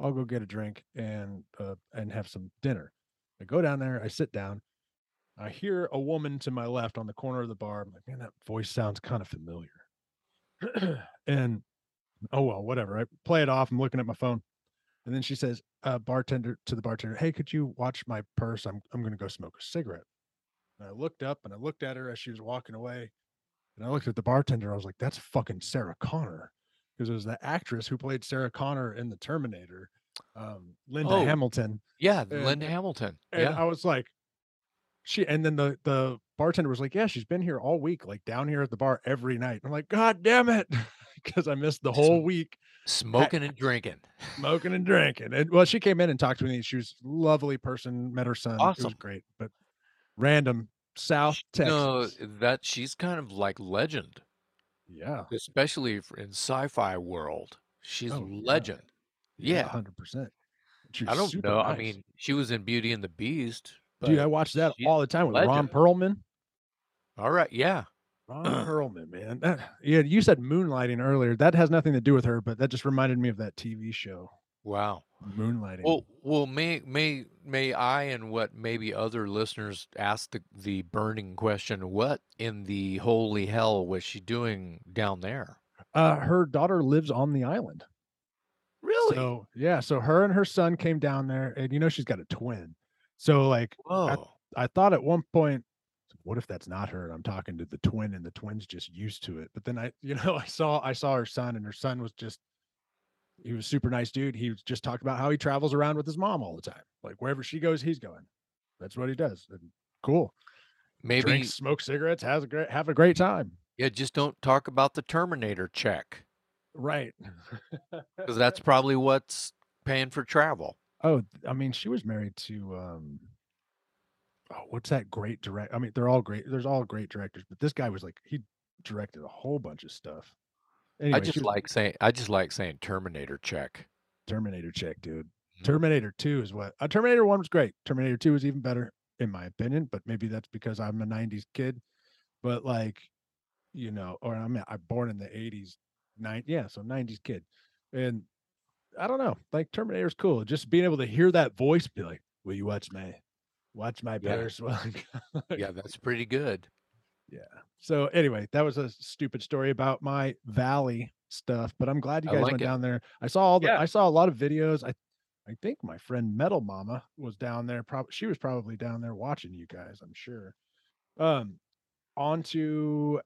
I'll go get a drink and uh, and have some dinner. I go down there. I sit down. I hear a woman to my left on the corner of the bar. I'm like, man, that voice sounds kind of familiar. and oh well, whatever. I play it off. I'm looking at my phone, and then she says, uh, "Bartender to the bartender, hey, could you watch my purse? I'm I'm gonna go smoke a cigarette." And I looked up and I looked at her as she was walking away, and I looked at the bartender. I was like, "That's fucking Sarah Connor," because it was the actress who played Sarah Connor in the Terminator, um, Linda Oh, Hamilton. Yeah, And- Linda Hamilton. And yeah. I was like, she, and then the the bartender was like, yeah, she's been here all week, like down here at the bar every night. I'm like, God damn it, because I missed the whole week Smoking and drinking. smoking and drinking. And well, she came in and talked to me. She was a lovely person. Met her son. It Awesome. was great, but random South Texas. No, that she's kind of like legend, Yeah, especially in sci-fi world. She's Oh, a yeah. legend. Yeah. hundred percent. I don't know. I mean, she was in Beauty and the Beast. dude, but I watch that she's all the time with Ron. Perlman. all right. Yeah. Ron Perlman, man. That, yeah, you said moonlighting earlier. That has nothing to do with her, but that just reminded me of that TV show, Wow. Moonlighting. Well, well, may may may I and what maybe other listeners ask the the burning question: What in the holy hell was she doing down there? uh, her daughter lives on the island. Really? So yeah, so her and her son came down there, and you know she's got a twin. So like, Whoa. I thought at one point, what if that's not her? And I'm talking to the twin, and the twin's just used to it. But then I, you know, I saw I saw her son, and her son was just he was a super nice dude. He just talked about how he travels around with his mom all the time. Like wherever she goes, he's going. That's what he does. And cool. Maybe Drinks, smokes cigarettes, has a great have a great time. yeah. Just don't talk about the Terminator check Right. because that's probably what's paying for travel. Oh, I mean, she was married to um oh, what's that great direct? I mean, they're all great. There's all great directors, but this guy was like he directed a whole bunch of stuff. Anyway, I just was like saying I just like saying Terminator check. Terminator check, dude. Mhm. Terminator 2 is what uh, Terminator 1 was great. Terminator 2 is even better, in my opinion, but maybe that's because I'm a 90s kid. But like, you know, or I'm I'm born in the 80s, nine, yeah, so 90s kid. And I don't know, like Terminator's cool. Just being able to hear that voice be like, Will you watch my watch my Yeah. One? Yeah, that's pretty good. So anyway, that was a stupid story about my valley stuff, but I'm glad you guys like went it. down there. I saw all the Yeah. I saw a lot of videos. I I think my friend Metal Mama was down there. Probably she was probably down there watching you guys, I'm sure. Um on to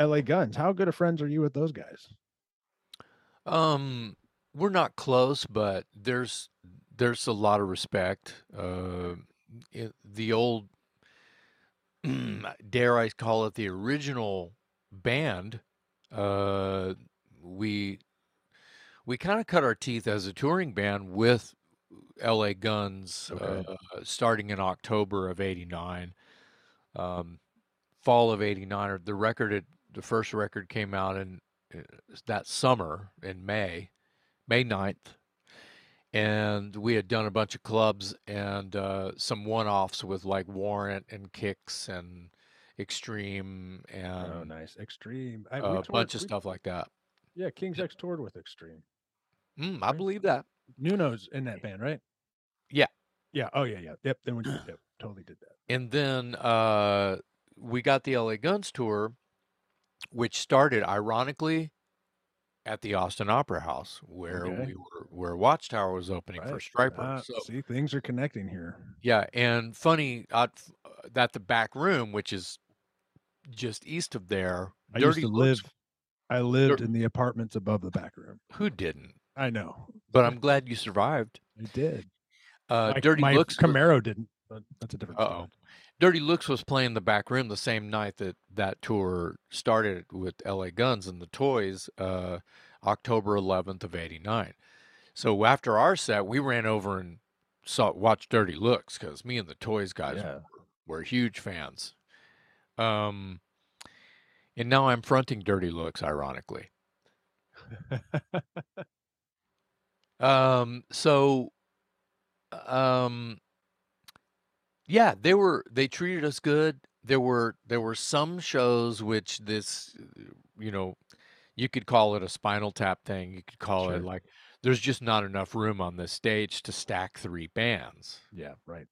LA Guns. How good of friends are you with those guys? Um, we're not close, but there's there's a lot of respect. Uh, i- the old, dare I call it, the original band. Uh, we we kind of cut our teeth as a touring band with L.A. Guns, Okay. uh, starting in October of '89. Um, fall of '89, or the record, the first record came out in uh, that summer in May, May 9th. And we had done a bunch of clubs and uh, some one offs with like Warrant and Kix and Extreme and oh, nice. Extreme. A toured- bunch of we- stuff like that. Yeah, King's X toured with Extreme. Mm, I Right. believe that. Nuno's in that band, right? Yeah. Yeah. Oh yeah, yeah. Yep. Then we did, yep, totally did that. And then uh, we got the LA Guns tour, which started ironically at the Austin Opera House, where Okay. we were, where Watchtower was opening for Right. Stryper. Ah, so see, things are connecting here. yeah, and funny uh, uh, that the back room, which is just east of there, I Dirty used to live. I lived in the apartments above the back room. Who didn't? I know. But I'm glad you survived. I did. Uh, my, Dirty my Looks. Camaro didn't, but that's a different Uh-oh. Dirty Looks was playing the back room the same night that that tour started with LA Guns and the Toys, uh, October 11th of '89. So after our set, we ran over and saw watched Dirty Looks because me and the Toys guys Yeah. were, were huge fans. Um, and now I'm fronting Dirty Looks, ironically. Um, so, um, yeah, they were they treated us good. There were there were some shows which this, you know, you could call it a Spinal Tap thing. You could call Sure. it like there's just not enough room on this stage to stack three bands. yeah, right.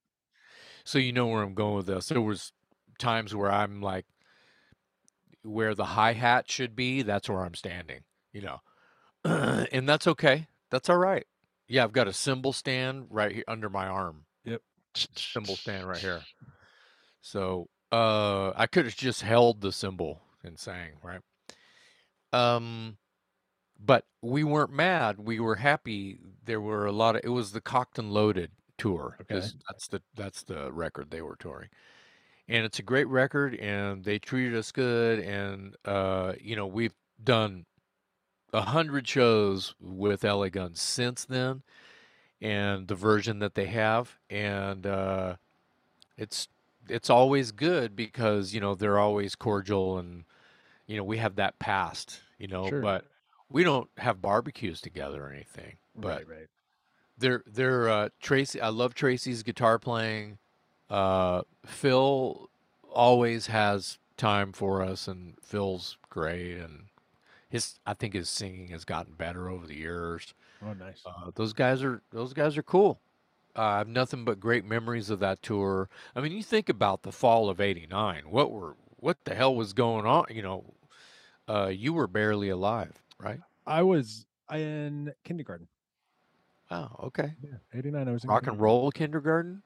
So you know where I'm going with this. There was times where I'm like where the hi hat should be, that's where I'm standing, you know. and that's okay. That's all right. Yeah, I've got a cymbal stand right here under my arm. Cymbal stand right here. So uh I could have just held the symbol and sang, right? Um but we weren't mad. We were happy. There were a lot of it was the Cocked and Loaded tour. Okay. That's the that's the record they were touring. And it's a great record and they treated us good and uh you know, we've done a hundred shows with LA Guns since then and the version that they have and uh it's it's always good because you know they're always cordial and you know we have that past you know Sure. but we don't have barbecues together or anything, but right, right. they're they're uh, Tracii. I love Tracii's guitar playing. Uh, Phil always has time for us, and Phil's great, and his I think his singing has gotten better over the years. Oh, nice. Uh, those guys are those guys are cool. Uh, I have nothing but great memories of that tour. I mean, you think about the fall of '89. What were what the hell was going on? You know, uh, you were barely alive, right? I was in kindergarten. Oh, okay. Yeah, 89. I was in Rock and roll kindergarten.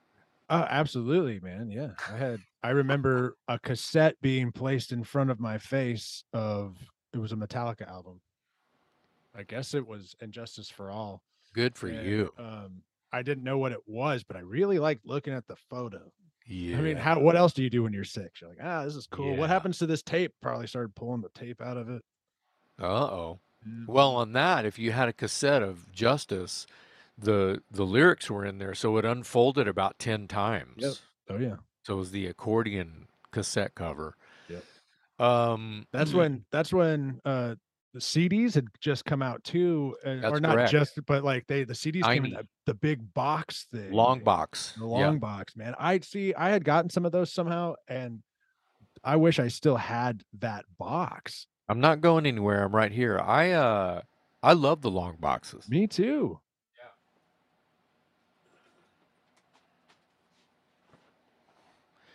Oh, absolutely, man. Yeah. I had I remember a cassette being placed in front of my face of it was a Metallica album. I guess it was Injustice for All. Good for and, you. Um I didn't know what it was, but I really liked looking at the photo. Yeah. I mean, how what else do you do when you're six? You're like, ah, this is cool. Yeah. What happens to this tape? Probably started pulling the tape out of it. Uh oh. Well, on that, if you had a cassette of Justice, the the lyrics were in there, so it unfolded about ten times. oh yeah. So it was the accordion cassette cover. Um, That's when that's when uh the CDs had just come out too, uh, That's or not correct. just, but like they the CDs came in the, the big box thing, long box. the Yeah. long box, man. I'd see I had gotten some of those somehow, and I wish I still had that box. I'm not going anywhere. I'm right here. I uh I love the long boxes. Me too.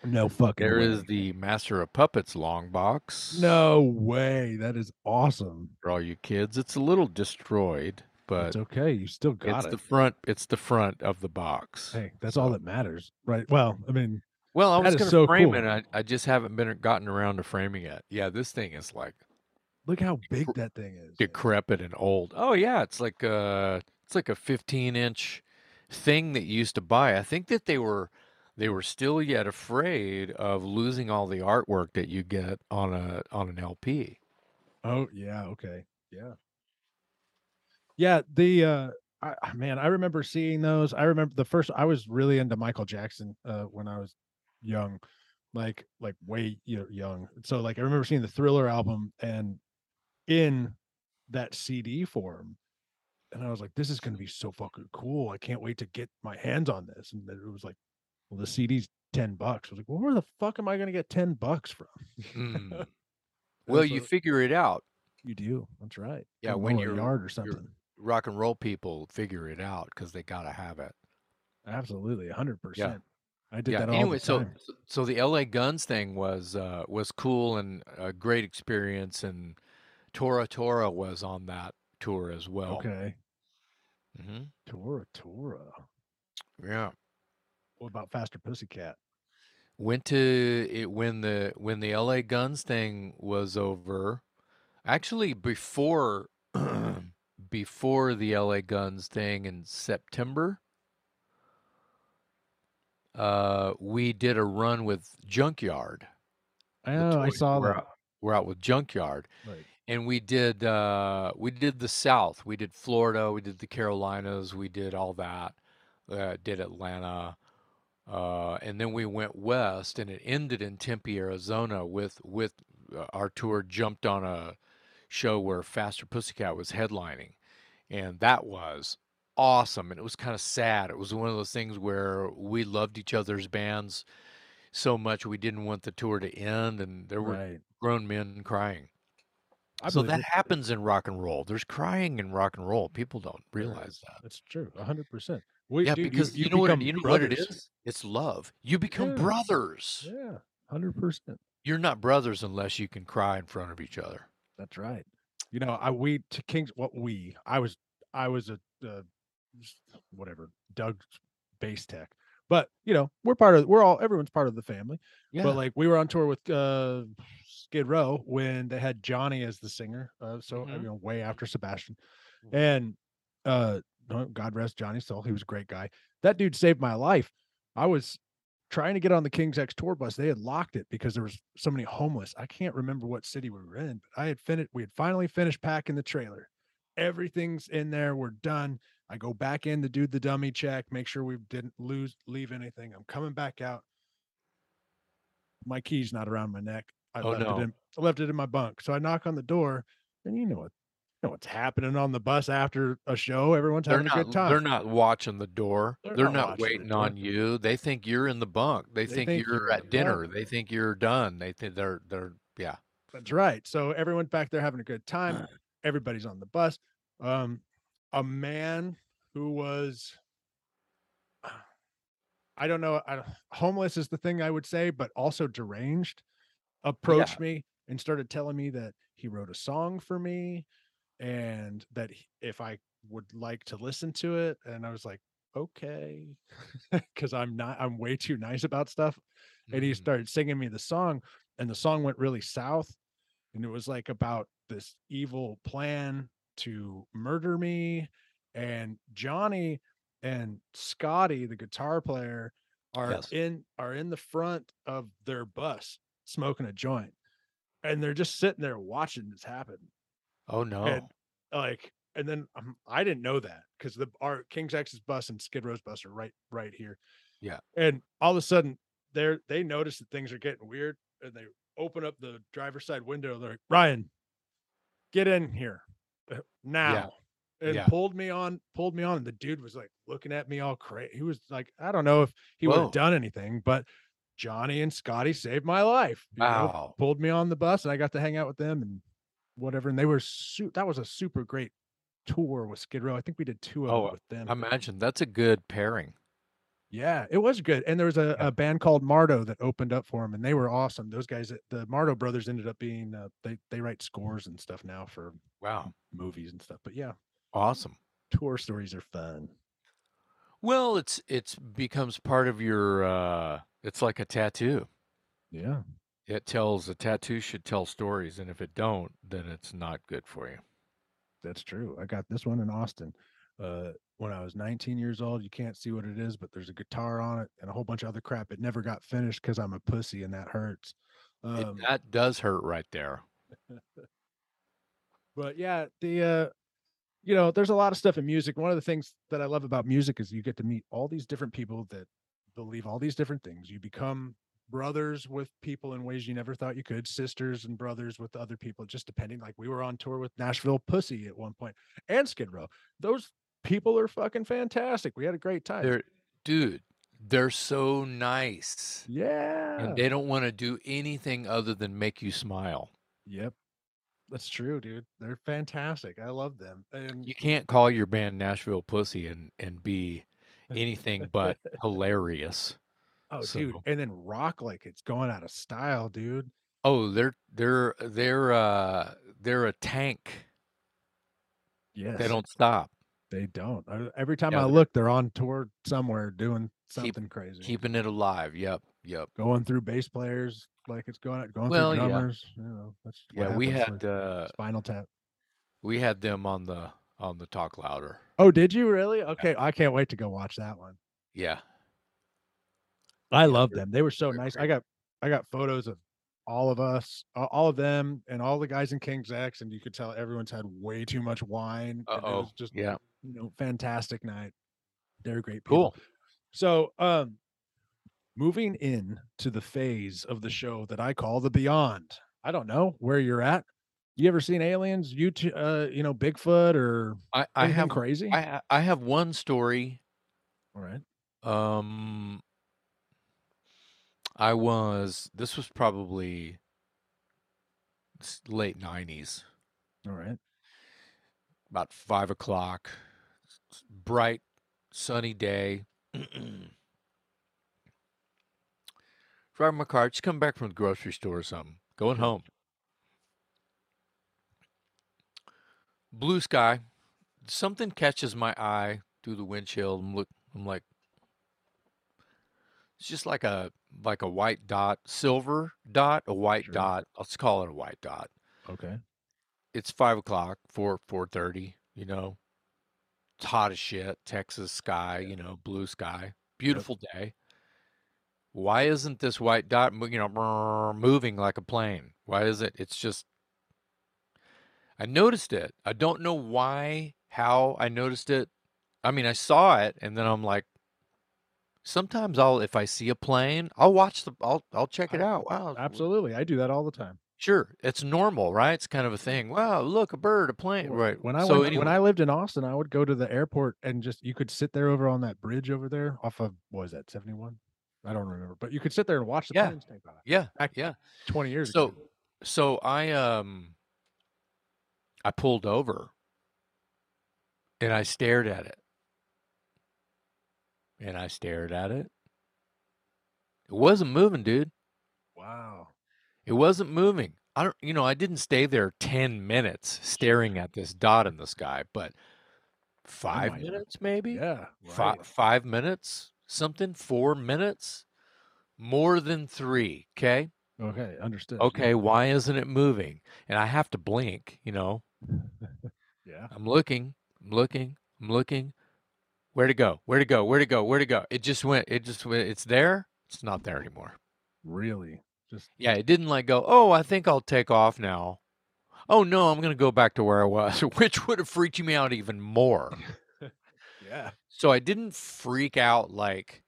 No fucking. There way. is the Master of Puppets long box. No way. That is awesome. For all you kids, it's a little destroyed, but it's okay. You still got it. it's it. the front. It's the front of the box. hey, that's all that matters, right? Well, I mean, Well, I was gonna so frame cool. it. I, I just haven't been gotten around to framing it. Yeah, this thing is like look how big that thing is. decrepit and old. Oh yeah, it's like a it's like a 15 inch thing that you used to buy. I think that they were they were still yet afraid of losing all the artwork that you get on a on an LP. Oh yeah, okay. Yeah. Yeah, the uh I, man, I remember seeing those. I remember the first I was really into Michael Jackson uh when I was young. Like like way young. So like I remember seeing the Thriller album and in that CD form and I was like this is going to be so fucking cool. I can't wait to get my hands on this. And it was like well the CD's 10 bucks. I was like, well, where the fuck am I going to get 10 bucks from? Mm. Well, so- you figure it out. You do. That's right. Yeah, Go when you're- yard or something. Rock and roll people figure it out because they gotta have it. Absolutely, a hundred percent. I did yeah. that all Anyway, the so time. so the LA Guns thing was uh, was cool and a great experience, and Tora Tora was on that tour as well. okay, Mm-hmm. Tora Tora. Yeah. What about Faster Pussycat? Went to it when the when the LA Guns thing was over. Actually, before before the LA Guns thing in September, uh, we did a run with Junkyard. Oh, I saw we're that. Out, we're out with Junkyard, Right. and we did uh, we did the South. We did Florida. We did the Carolinas. We did all that. Uh, did Atlanta. Uh, and then we went west, and it ended in Tempe, Arizona, with with uh, our tour jumped on a show where Faster Pussycat was headlining, and that was awesome. And it was kind of sad. It was one of those things where we loved each other's bands so much we didn't want the tour to end, and there were right. grown men crying. I so that it. happens in rock and roll. There's crying in rock and roll. People don't realize that. That's true. 100%. Wait, yeah, dude, because you, you, you know, what, you know what it is? It's love. You become yeah. brothers. Yeah, 100%. You're not brothers unless you can cry in front of each other. That's right. You know, I we to Kings what we I was I was a whatever Doug bass tech, but you know we're part of we're all everyone's part of the family. Yeah. But like we were on tour with uh, Skid Row when they had Johnny as the singer, uh, so uh, mm-hmm. you know way after Sebastian, mm-hmm. and uh, God rest Johnny's soul, he was a great guy. That dude saved my life. I was trying to get on the King's X tour bus. They had locked it because there was so many homeless. I can't remember what city we were in, but I had finished. We had finally finished packing the trailer. Everything's in there. We're done. I go back in to do the dummy check, make sure we didn't lose leave anything. I'm coming back out. My key's not around my neck. I Oh, left no. it in I left it in my bunk. So I knock on the door, and you know what know what's happening on the bus after a show. Everyone's They're having a good time. they're not watching the door. They're They're not not watching the waiting on you. They think you're in the bunk. They, They think, think you're you're at dinner. bunk. They think you're done. They think they're they're yeah. That's right. So everyone's back there having a good time. Everybody's on the bus. Um, a man who was, I don't know, I, homeless is the thing I would say, but also deranged, approached me and started telling me that he wrote a song for me and that if I would like to listen to it. And I was like, okay, because I'm not, I'm way too nice about stuff. And he Mhm. started singing me the song, and the song went really south and it was like about this evil plan to murder me and johnny and scotty the guitar player are Yes. in are in the front of their bus smoking a joint and they're just sitting there watching this happen Oh no. and like and then um, i didn't know that because the our king's x's bus and skid row's bus are right right here Yeah. and all of a sudden they're they notice that things are getting weird and they open up the driver's side window they're like ryan get in here uh, now and Yeah. pulled me on pulled me on and the dude was like looking at me all crazy he was like i don't know if he would have done anything but johnny and scotty saved my life you know, Wow. pulled me on the bus and i got to hang out with them and whatever and they were su- that was a super great tour with skid row i think we did two of Oh, them with them I imagine that's a good pairing. yeah, it was good. And there was a, Yeah. a band called Mardo that opened up for him, and they were awesome. Those guys, the Mardo brothers, ended up being uh, they they write scores and stuff now for Wow. movies and stuff. But yeah, Awesome. tour stories are fun. Well, it's it's becomes part of your uh it's like a tattoo. Yeah, It tells a tattoo should tell stories and if it don't, then it's not good for you. that's true. I got this one in Austin uh, when I was 19 years old. You can't see what it is, but there's a guitar on it and a whole bunch of other crap. It never got finished because I'm a pussy, and that hurts. It, Um, that does hurt right there. but yeah the uh you know there's a lot of stuff in music one of the things that i love about music is you get to meet all these different people that believe all these different things you become brothers with people in ways you never thought you could sisters and brothers with other people just depending like we were on tour with nashville pussy at one point and skid row. Those people are fucking fantastic. We had a great time. They're dude, they're so nice. yeah. And they don't want to do anything other than make you smile. yep. That's true dude. They're fantastic. I love them. And You can't call your band Nashville Pussy and and be anything but hilarious. Oh dude and then rock like it's going out of style dude Oh, they're they're they're uh they're a tank. Yes, They don't stop. They don't. I, every time Yeah, I they're- look, they're on tour somewhere doing Keep- something crazy, Keeping it alive. Yep. Yep. going through bass players like it's going going Well, through yeah. drummers. You know, that's what Yeah, we happens had uh Spinal Tap. we had them on the on the talk louder. Oh, did you really? Okay, I can't wait to go watch that one. Yeah. I love them. They were so nice. I got I got photos of all of us, all of them, and all the guys in King's X, and you could tell everyone's had way too much wine. It oh. was just Yeah. you know, fantastic night. They're great people. Cool. So, um, moving in to the phase of the show that I call the Beyond. I don't know where you're at. You ever seen aliens? You, t- uh, you know, Bigfoot or I I have crazy? I I have one story All right. Um, I was. This was probably s- late nineties, All right. about five o'clock. s- Bright, sunny day. Driving my car, just coming back from the grocery store or something. Going home. Blue sky. Something catches my eye through the windshield. I'm look. I'm like, it's just like a like a white dot, silver dot, a white Sure. dot. Let's call it a white dot. Okay. It's five o'clock, four four thirty. You know, it's hot as shit. Texas sky, you know, blue sky, beautiful day. Why isn't this white dot, you know, moving like a plane? Why is it? It's just. I noticed it. I don't know why, how I noticed it. I mean, I saw it, and then I'm like, sometimes I'll if I see a plane, I'll watch the I'll I'll check it out. Wow. Absolutely. I do that all the time. Sure, it's normal, right? It's kind of a thing. Wow, look, a bird, a plane, right? When I so went, anyway, when I lived in Austin, I would go to the airport and just you could sit there over on that bridge over there off of what was that, 71? I don't remember. But you could sit there and watch the Yeah. planes take by. yeah, Back yeah. 20 years So ago. so I um I pulled over and I stared at it. And I stared at it. It wasn't moving, dude. Wow. It wasn't moving. I don't, you know, I didn't stay there 10 minutes staring at this dot in the sky, but five minutes maybe? Yeah. Right. five minutes, something, four minutes, more than three. Okay. Okay. Understood. Okay. Why isn't it moving? And I have to blink, you know, Yeah. I'm looking, I'm looking, I'm looking. Where to go? Where to go? Where to go? Where to go? It just went, it just went, it's there. It's not there anymore. Really. Just Yeah, it didn't like go, oh, I think I'll take off now. Oh no, I'm gonna go back to where I was, which would have freaked me out even more. yeah. So I didn't freak out like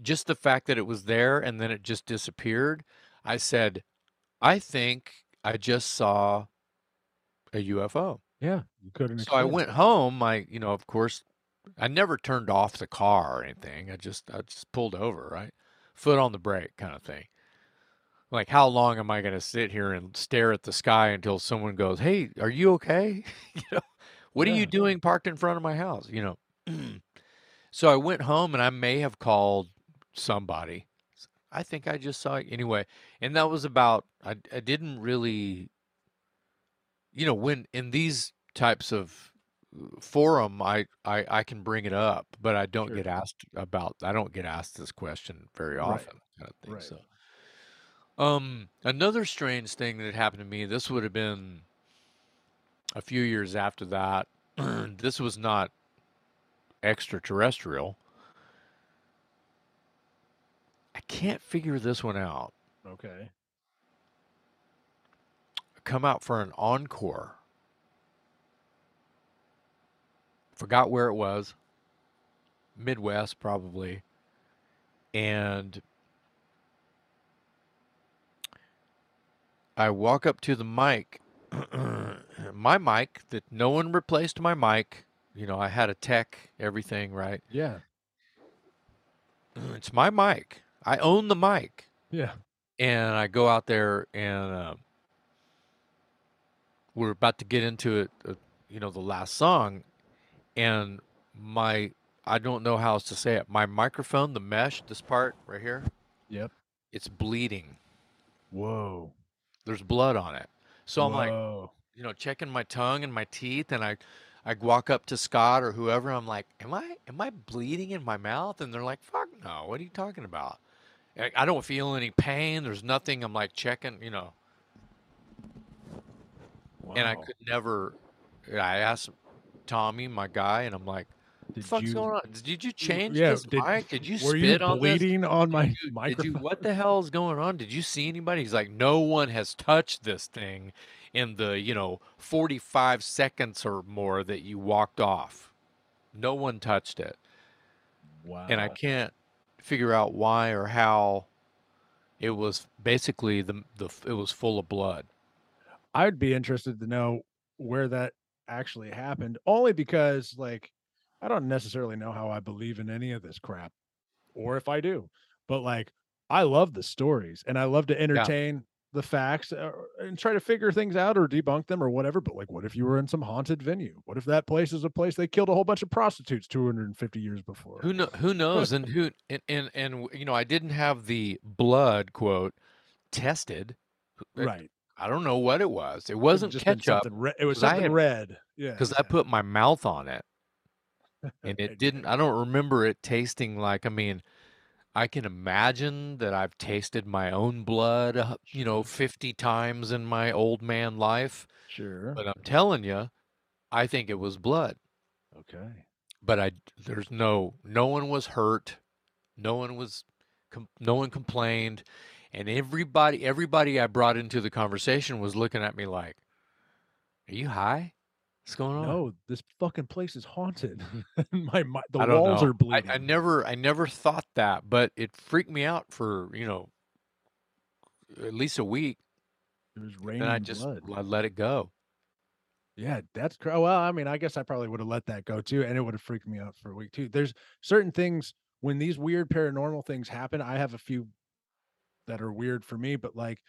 just the fact that it was there and then it just disappeared. I said, I think I just saw a UFO. Yeah. You couldn't. So I went home. I, you know, of course, I never turned off the car or anything. I just, I just pulled over, right? Foot on the brake kind of thing. Like, how long am I going to sit here and stare at the sky until someone goes, Hey, are you okay? you know, what are you doing parked in front of my house? You know? so I went home and I may have called somebody. I think I just saw it anyway. And that was about, I, I didn't really, you know, when in these types of forum, I, I, I can bring it up, but I don't Sure. get asked about, I don't get asked this question very Right. often kind of thing. Right. So, um, another strange thing that happened to me, this would have been a few years after that. this was not extraterrestrial. I can't figure this one out. Okay. Come out for an encore. Forgot where it was. Midwest, probably. And I walk up to the mic. my mic, that no one replaced my mic. You know, I had a tech, everything, right? Yeah. It's my mic. I own the mic. Yeah. and I go out there and uh, we're about to get into it, uh, you know, the last song, and my I don't know how else to say it. My microphone, the mesh, this part right here, Yep. it's bleeding. Whoa. There's blood on it. So I'm like, Whoa. you know, checking my tongue and my teeth, and I, I walk up to Scott or whoever. I'm like, am I am I bleeding in my mouth? And they're like, fuck no. What are you talking about? I, I don't feel any pain. There's nothing. I'm like checking, you know. Wow. and I could never. I asked Tommy, my guy, and I'm like, "What Did fuck's you- going on? Did you change yeah, this did- mic? Did you Were spit you on this? bleeding on my Did you, did microphone? you? What the hell is going on? Did you see anybody?" He's like, "No one has touched this thing in the you know 45 seconds or more that you walked off. No one touched it, Wow. and I can't figure out why or how." It was basically the the it was full of blood. I'd be interested to know where that actually happened, only because like I don't necessarily know how I believe in any of this crap, or if I do, but like I love the stories and I love to entertain the facts uh, and try to figure things out or debunk them or whatever. But like, what if you were in some haunted venue? What if that place is a place they killed a whole bunch of prostitutes 250 years before? Who know, who knows? and who and, and and you know, I didn't have the blood quote tested. Right. I don't know what it was. It wasn't just been ketchup re- it was something had- red. Yeah. because I put my mouth on it, and it didn't. I don't remember it tasting like. I mean, I can imagine that I've tasted my own blood, uh, you know, fifty times in my old man life. Sure. But I'm telling you, I think it was blood. Okay. but I there's no no one was hurt, no one was no one complained, and everybody everybody I brought into the conversation was looking at me like, "Are you high?" What's going on? No, this fucking place is haunted. my, my the I walls know. are bleeding. I never I never thought that, but it freaked me out for, you know, at least a week. it was raining. And I just blood. I let it go. Yeah, that's cra- well. I mean, I guess I probably would have let that go too, and it would have freaked me out for a week too. There's certain things when these weird paranormal things happen. I have a few that are weird for me, but like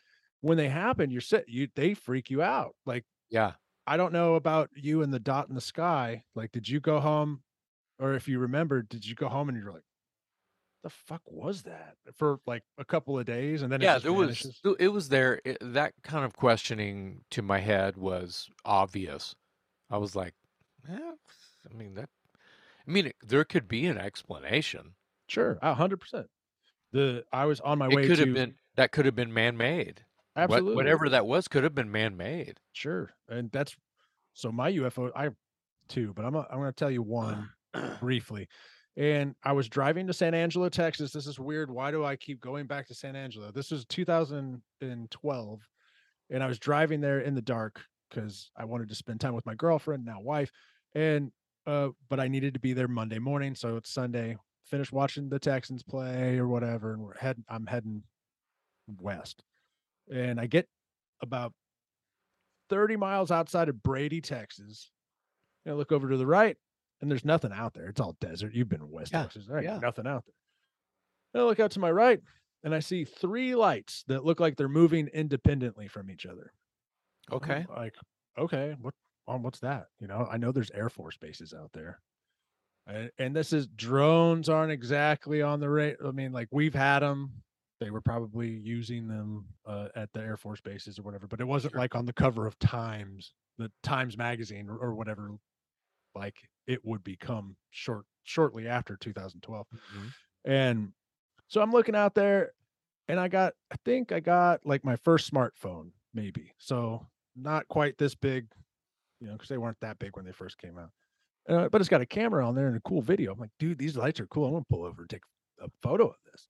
when they happen, you're sit you they freak you out. Like Yeah. I don't know about you and the dot in the sky. Like, did you go home, or if you remember, did you go home and you're like, the fuck was that for like a couple of days, and then it Yeah, there was it it was there. It, that kind of questioning to my head was obvious. I was like, eh, I mean that. I mean, it, there could be an explanation. Sure, a hundred percent. The I was on my It way could to have been that could have been man-made. What, absolutely whatever that was could have been man-made. Sure, and that's so my UFO. I have two, but I'm i I'm going to tell you one briefly. And I was driving to San Angelo, Texas. This is weird. Why do I keep going back to San Angelo? This was 2012, and I was driving there in the dark because I wanted to spend time with my girlfriend, now wife, and uh, but I needed to be there Monday morning, so it's Sunday. Finished watching the Texans play or whatever, and we're heading. I'm heading west, and I get about 30 miles outside of Brady, Texas. And I look over to the right, and there's nothing out there. It's all desert. You've been in West Yeah, Texas. There yeah. nothing out there. And I look out to my right, and I see three lights that look like they're moving independently from each other. I'm Okay. Like, okay, what on what's that? You know, I know there's Air Force bases out there. And, and this is drones aren't exactly on the rate. I mean, like we've had them. They were probably using them uh, at the Air Force bases or whatever, but it wasn't Sure. like on the cover of Times, the Times magazine or, or whatever, like it would become short shortly after 2012. Mhm. And so I'm looking out there and I got, I think I got like my first smartphone, maybe. So not quite this big, you know, because they weren't that big when they first came out. Uh, but it's got a camera on there and a cool video. I'm like, dude, these lights are cool. I'm gonna pull over and take a photo of this.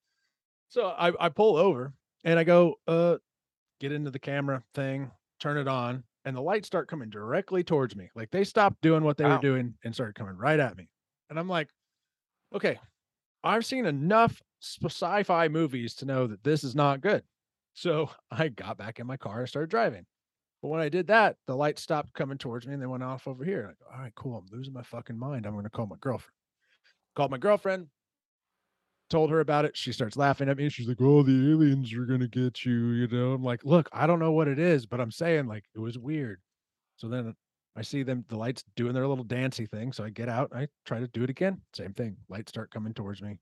So I, I pull over and I go, uh, get into the camera thing, turn it on, and the lights start coming directly towards me. Like they stopped doing what they Wow. were doing and started coming right at me. And I'm like, okay, I've seen enough sci-fi movies to know that this is not good. So I got back in my car and started driving. But when I did that, the lights stopped coming towards me and they went off over here. I go, all right, cool. I'm losing my fucking mind. I'm going to call my girlfriend. Called my girlfriend, told her about it. She starts laughing at me. She's like, oh, the aliens are going to get you. You know, I'm like, look, I don't know what it is, but I'm saying like it was weird. So then I see them, the lights doing their little dancey thing. So I get out, I try to do it again. Same thing. Lights start coming towards me.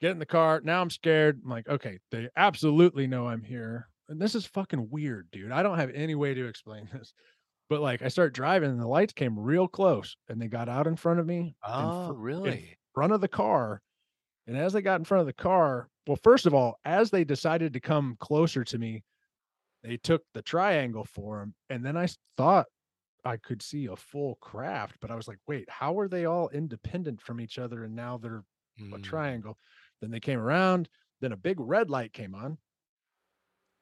Get in the car. Now I'm scared. I'm like, okay, they absolutely know I'm here. And this is fucking weird, dude. I don't have any way to explain this. But like I start driving and the lights came real close and they got out in front of me, Oh, fr- in really? front of the car. And as they got in front of the car, well, first of all, as they decided to come closer to me, they took the triangle form. And then I thought I could see a full craft, but I was like, wait, how are they all independent from each other? And now they're a Mm. triangle. Then they came around. Then a big red light came on.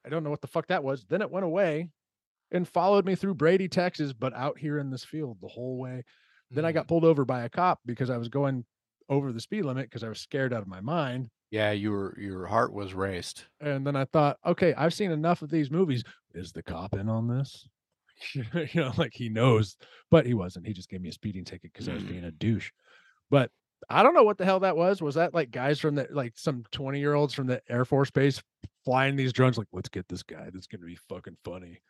I don't know what the fuck that was. Then it went away and followed me through Brady, Texas, but out here in this field the whole way. Then I Mm. got pulled over by a cop because I was going over the speed limit because I was scared out of my mind. Yeah, your your heart was raced. And then I thought, okay, I've seen enough of these movies. Is the cop in on this? you know, like he knows, but he wasn't. He just gave me a speeding ticket because I was being a douche. But I don't know what the hell that was. Was that like guys from the like some 20 year olds from the Air Force Base flying these drones? Like, let's get this guy. That's gonna be fucking funny.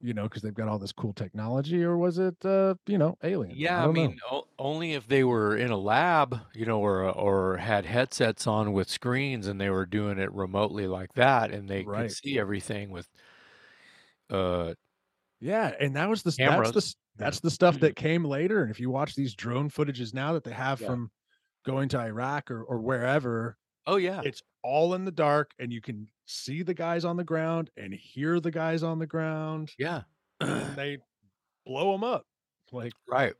You know, because they've got all this cool technology, or was it uh, you know, aliens? Yeah, I, don't mean, o- only if they were in a lab, you know, or or had headsets on with screens and they were doing it remotely like that, and they Right. could see everything with, uh, Yeah, and that was the s- that's the that's the stuff that came later. And if you watch these drone footages now that they have Yeah. from going to Iraq or or wherever, oh yeah, it's all in the dark, and you can see the guys on the ground and hear the guys on the ground, yeah, and they blow them up. Like, right.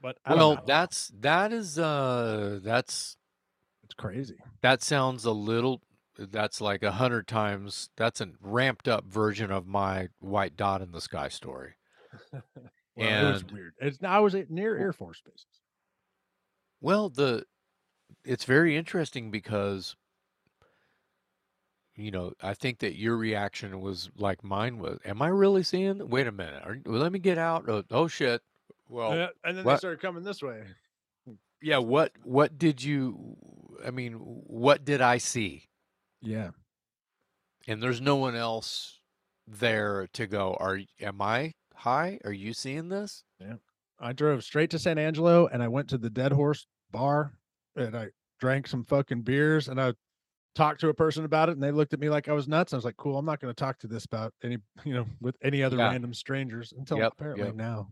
but I don't Well, that's that is uh that's it's crazy. that sounds a little that's like a hundred times that's a ramped up version of my white dot in the sky story. Well, it was And weird. It's I was at near Air Force bases. well, the it's very interesting because you know, I think that your reaction was like mine was. Am I really seeing? Wait a minute. Are, well, let me get out. Oh, oh shit. Well, Yeah, and then they started coming this way. Mm, yeah. What what did you? I mean, what did I see? Yeah. And there's no one else there to go. Are am I high? Are you seeing this? Yeah. I drove straight to San Angelo and I went to the Dead Horse bar and I drank some fucking beers and I talked to a person about it and they looked at me like I was nuts. I was like, cool, I'm not going to talk to this about any, you know, with any other Yeah. random strangers until Yep, apparently yep. now.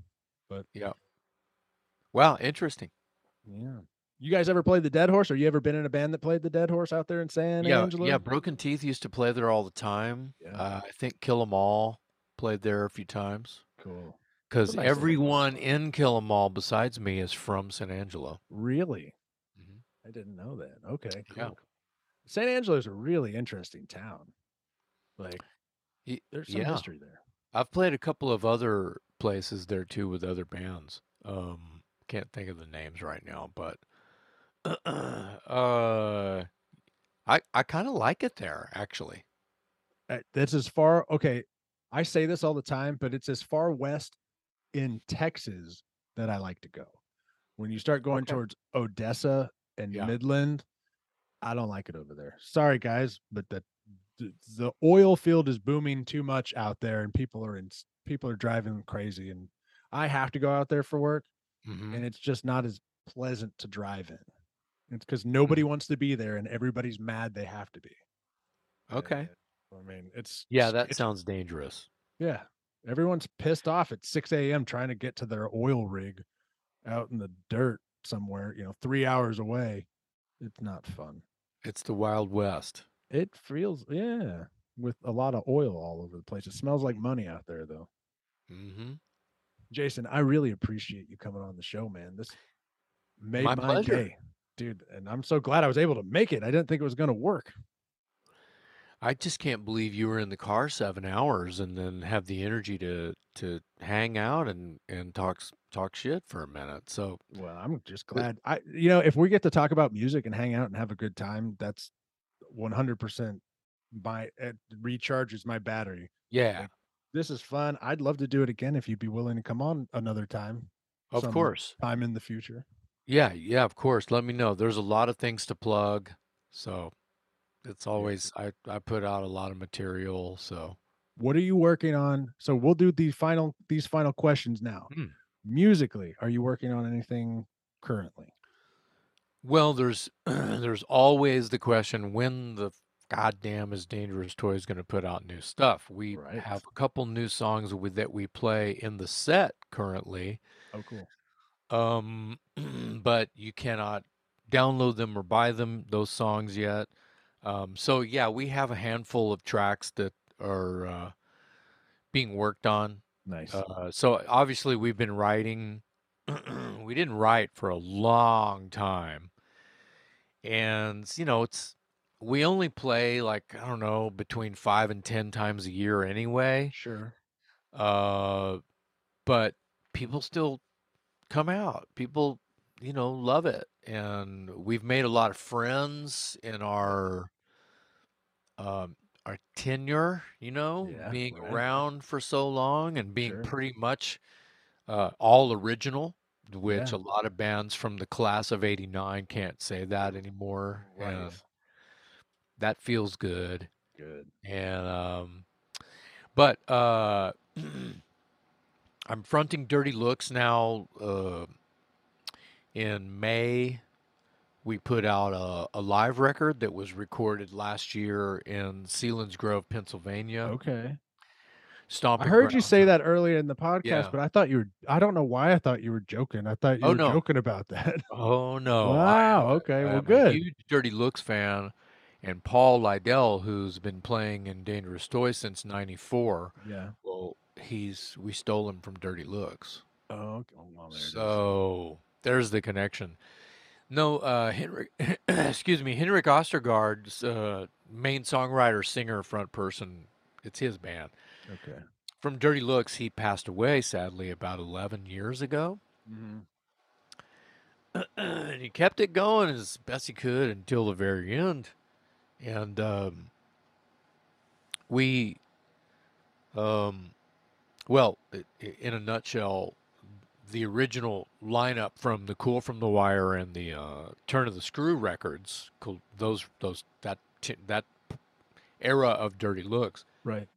But yeah. Wow, interesting. Yeah. You guys ever played the Dead Horse or you ever been in a band that played the Dead Horse out there in San yeah, Angelo? yeah. Broken Teeth used to play there all the time. Yeah. Uh, I think Kill 'Em All played there a few times. Cool. Because nice everyone bar. in Kill 'Em All besides me is from San Angelo. Really? Mhm. I didn't know that. Okay. Yeah. San Angelo is a really interesting town. Like, there's some yeah. history there. I've played a couple of other places there too with other bands. Um, can't think of the names right now, but uh, I I kind of like it there actually. Uh, That's as far. Okay. I say this all the time, but it's as far west in Texas that I like to go. When you start going Okay. towards Odessa and Yeah. Midland, I don't like it over there. Sorry, guys, but the the- oil field is booming too much out there, and people are in people are driving crazy, and I have to go out there for work, hmm and it's just not as pleasant to drive in. It's because nobody wants to be there, and everybody's mad they have to be. Okay. And, I mean, it's Yeah, that it's- sounds dangerous. yeah. Everyone's pissed off at 6 a.m. trying to get to their oil rig out in the dirt somewhere, you know, three hours away. It's not fun. It's the Wild West. It feels, yeah, with a lot of oil all over the place. It smells like money out there, though. Mm-hmm. Jason, I really appreciate you coming on the show, man. This made My my, day, dude. And I'm so glad I was able to make it. I didn't think it was going to work. I just can't believe you were in the car seven hours and then have the energy to to hang out and and talk talk shit for a minute. So Well, I'm just glad I, you know, if we get to talk about music and hang out and have a good time, that's 100% my it recharges my battery. yeah, This is fun. I'd love to do it again if you'd be willing to come on another time, of course. time in the future. Yeah, yeah, of course. Let me know. There's a lot of things to plug. So it's always I I put out a lot of material. So What are you working on? So we'll do the final these final questions now. Hmm. Musically, are you working on anything currently? well, there's there's always the question when the goddamn is Dangerous Toys going to put out new stuff. We Right. have a couple new songs with that we play in the set currently. Oh, cool. um but you cannot download them or buy them those songs yet um so yeah we have a handful of tracks that are uh being worked on Nice. uh so obviously we've been writing we didn't write for a long time and you know it's we only play like i don't know between five and ten times a year anyway sure. uh, but people still come out. People, you know, love it, and we've made a lot of friends in our um, our tenure. You know, Yeah, being right. around for so long and being Sure. pretty much uh, all original. Which Yeah. a lot of bands from the class of '89 can't say that anymore. Right. and that feels good Good. and um but uh i'm fronting dirty looks now uh in may we put out a, a live record that was recorded last year in Selinsgrove, Pennsylvania. Okay. Stomping I heard you say that earlier in the podcast, Yeah. but I thought you were I don't know why I thought you were joking. I thought you Oh, were no. joking about that. Oh no! Wow, I okay, I well, a good. huge Dirty Looks fan, and Paul Lidel, who's been playing in Dangerous Toys since '94. yeah. Well, he's we stole him from Dirty Looks. Oh, okay. Oh, well, there it is. So there's the connection. No, uh, Henrik, excuse me, Henrik Ostergaard's uh, main songwriter, singer, front person. It's his band. okay. from Dirty Looks, he passed away sadly about 11 years ago. Mhm. and he kept it going as best he could until the very end. And um, we, um, well, in a nutshell, the original lineup from the Cool from the Wire and the uh, Turn of the Screw records, those those that that era of Dirty Looks. Right.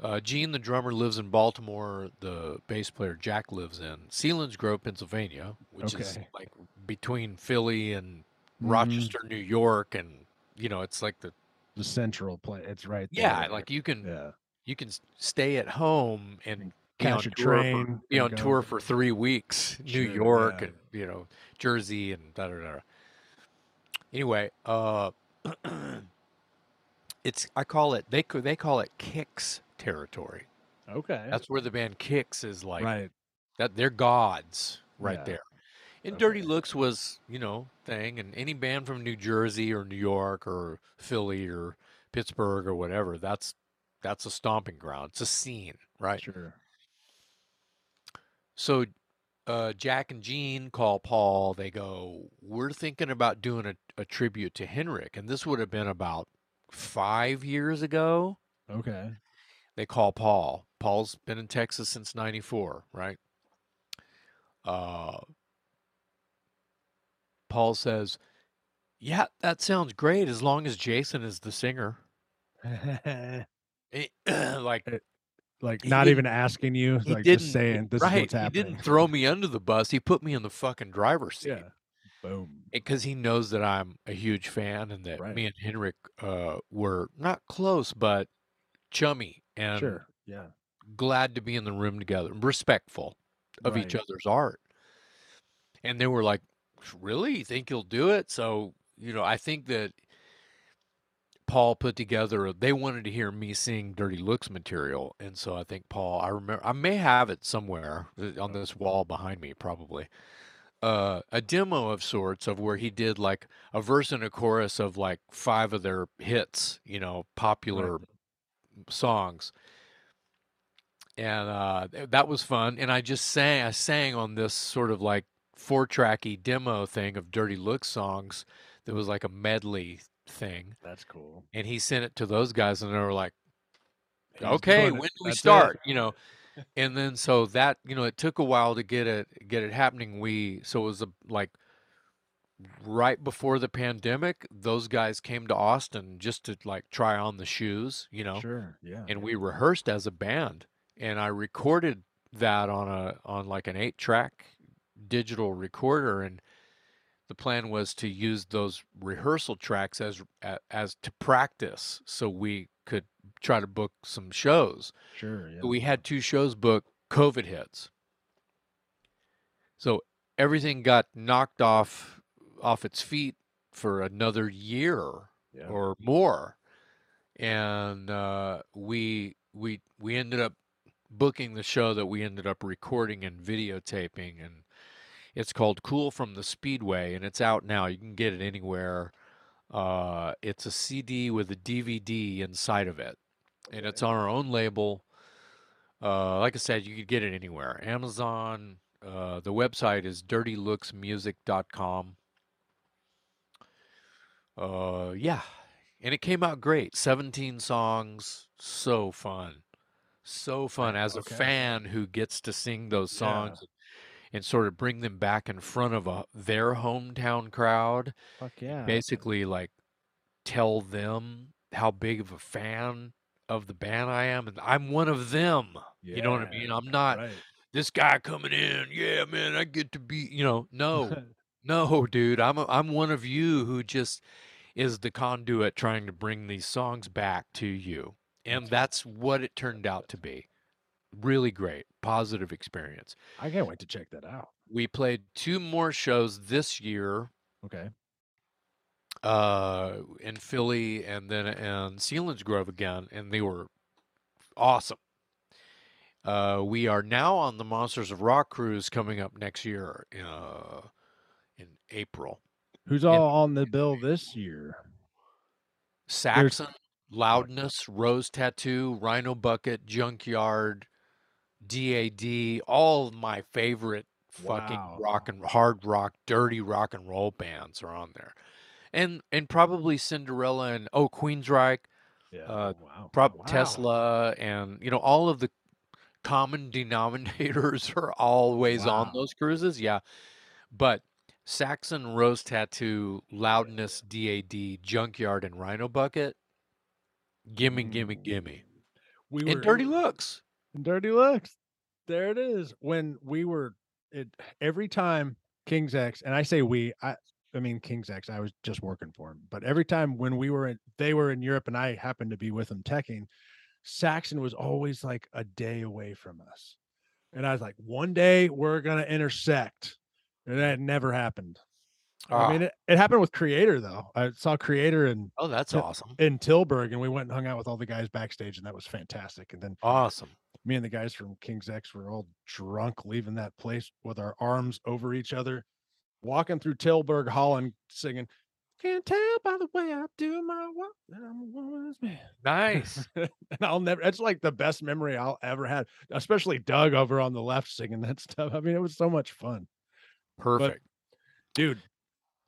Uh, Gene, the drummer, lives in Baltimore. The bass player Jack lives in Selinsgrove, Pennsylvania, which is like between Philly and Mhm. Rochester, New York, and you know it's like the The central place. It's right there. yeah, like you can yeah. you can stay at home and be Catch a tour for- be on go. tour for three weeks, New York yeah. and you know Jersey and da da da. Anyway, uh, it's I call it they they call it Kix territory. Okay. That's where the band Kix is like right. that. They're gods right Yeah. there. And Okay. Dirty Looks was you know thing, and any band from New Jersey or New York or Philly or Pittsburgh or whatever, that's that's a stomping ground. It's a scene, right? Sure. So uh, Jack and Gene call Paul. They go, We're thinking about doing a, a tribute to Henrik. And this would have been about five years ago. Okay. They call Paul. Paul's been in Texas since 94, right? Uh, Paul says, Yeah, that sounds great as long as Jason is the singer. Eh, like, like not didn't- even asking you, he like just saying this right. is what's he didn't throw me under the bus. He put me in the fucking driver's seat. yeah. Boom. because he knows that I'm a huge fan and that Right. me and Henrik uh, were not close but chummy and Sure. Yeah. glad to be in the room together, respectful of each other's art. And they were like, "Really? You think you'll do it?" So you know, I think that Paul put together. They wanted to hear me sing "Dirty Looks" material, and so I think Paul. I remember. I may have it somewhere uh, on this wall behind me, probably uh, a demo of sorts of where he did like a verse and a chorus of like five of their hits, you know, popular songs. And uh, that was fun. And I just sang, I sang on this sort of like four tracky demo thing of Dirty Look songs that was like a medley thing. That's cool. And he sent it to those guys, and they were like, okay when do we That's it. start you know and then so that you know it took a while to get it get it happening we so it was a, like right before the pandemic those guys came to austin just to like try on the shoes you know Sure. Yeah. and we rehearsed as a band and i recorded that on a on like an eight track digital recorder and the plan was to use those rehearsal tracks as as to practice so we could try to book some shows Sure. Yeah. we had two shows booked covid hits so everything got knocked off off its feet for another year yeah. or more and uh, we we we ended up booking the show that we ended up recording and videotaping and it's called cool from the speedway and it's out now. You can get it anywhere. Uh, it's a cd with a dvd inside of it and it's on our own label. Uh, like i said you could get it anywhere. Amazon uh, the website is dirtylooksmusic.com uh, yeah and it came out great. 17 songs so fun. So fun as a fan who gets to sing those Yeah. songs and sort of bring them back in front of a their hometown crowd Fuck yeah. basically like tell them how big of a fan of the band I am and I'm one of them you know what I mean I'm not Right. this guy coming in yeah man I get to be you know no no, dude, I'm a, I'm one of you who just is the conduit trying to bring these songs back to you. And that's what it turned out to be. Really great, positive experience. I can't wait to check that out. We played two more shows this year Okay. uh in Philly and then in Selinsgrove again and they were awesome. Uh we are now on the Monsters of Rock cruise coming up next year uh in April. Who's all on the bill this year? Saxon Loudness, Rose Tattoo, Rhino Bucket, Junkyard, DAD, all my favorite fucking Wow. rock and hard rock, dirty rock and roll bands are on there. And and probably Cinderella and oh Queensryche, Yeah. Uh, wow. prob Wow. Tesla and you know all of the common denominators are always on those cruises. Yeah. But Saxon, Rose Tattoo, Loudness, DAD, Junkyard, and Rhino Bucket. Gimme, gimme, gimme. We And Dirty Looks. Dirty looks. There it is. When we were it every time King's X, and I say we, I I mean King's X, I was just working for him. But every time when we were in they were in Europe and I happened to be with them teching, Saxon was always like a day away from us. And I was like, one day we're gonna intersect. And that never happened. I mean, Ah, it, it happened with Kreator though. I saw Kreator and oh, that's awesome. in Tilburg, and we went and hung out with all the guys backstage, and that was fantastic. And then Awesome. Me and the guys from King's X were all drunk leaving that place with our arms over each other, walking through Tilburg, Holland, singing, Can't tell by the way I do my work that I'm a woman's man. Nice. and I'll never, it's like the best memory I'll ever had, especially Doug over on the left singing that stuff. I mean, it was so much fun. Perfect. Dude,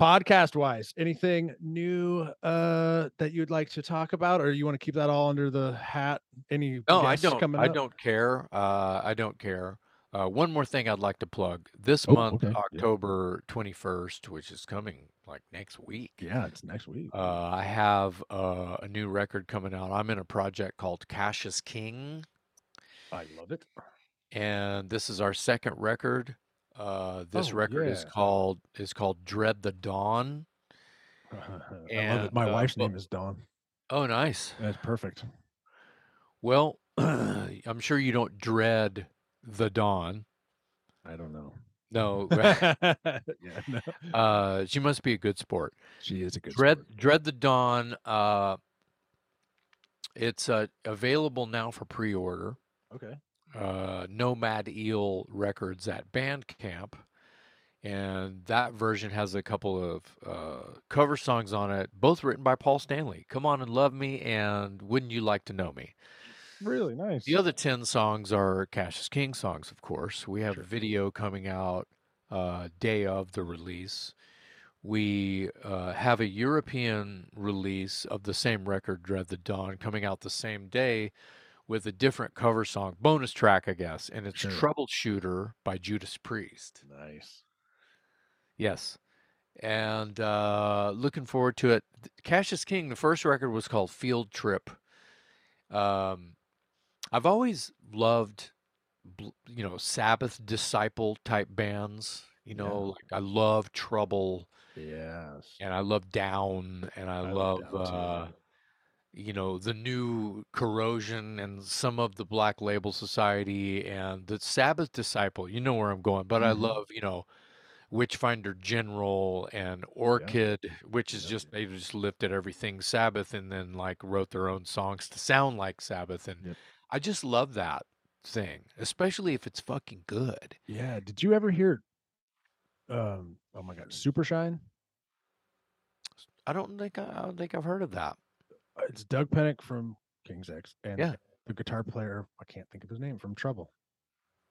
podcast wise, anything new uh that you'd like to talk about, or you want to keep that all under the hat? Any No, I don't. I don't care. Uh, I don't care. Uh, one more thing I'd like to plug. This Oh, month, okay, yeah. October 21st, which is coming like next week, Yeah, it's next week. uh, I have uh, a new record coming out. I'm in a project called Cassius King, I love it. and this is our second record. Uh, this Oh, record is called is called Dread the Dawn. I love it. And, My uh, wife's well- name is Dawn. Oh, nice. That's perfect. Well, I'm sure you don't dread the dawn. I don't know. No, yeah, no. uh, she must be a good sport. She is a good Dread sport. Dread the Dawn. Uh, it's uh, available now for pre-order. Okay. Uh, Nomad Eel Records at Bandcamp, and that version has a couple of uh, cover songs on it, both written by Paul Stanley. Come on and love me, and wouldn't you like to know me? Really nice. The other 10 songs are Cassius King songs, of course. We have Sure. a video coming out uh, day of the release. We uh, have a European release of the same record, Dread the Dawn, coming out the same day with a different cover song, bonus track, I guess, and it's Sure. Troubleshooter by Judas Priest. Nice. Yes. And uh, looking forward to it. Cassius King, the first record was called Field Trip. Um, I've always loved, you know, Sabbath disciple type bands. You Yeah. know, like I love Trouble Yes. and I love Down and I, I love, love uh, you know, the new Corrosion and some of the Black Label Society and the Sabbath disciple. You know where I'm going, but I Mhm. love, you know, Witchfinder General and Orchid, which is Yep. just they just lifted everything Sabbath and then like wrote their own songs to sound like Sabbath, and Yep. I just love that thing, especially if it's fucking good. Yeah. Did you ever hear? Um. Oh my God. Super Shine. I don't think I, I don't think I've heard of that. It's Doug Pinnick from King's X and Yeah. the guitar player. I can't think of his name from Trouble.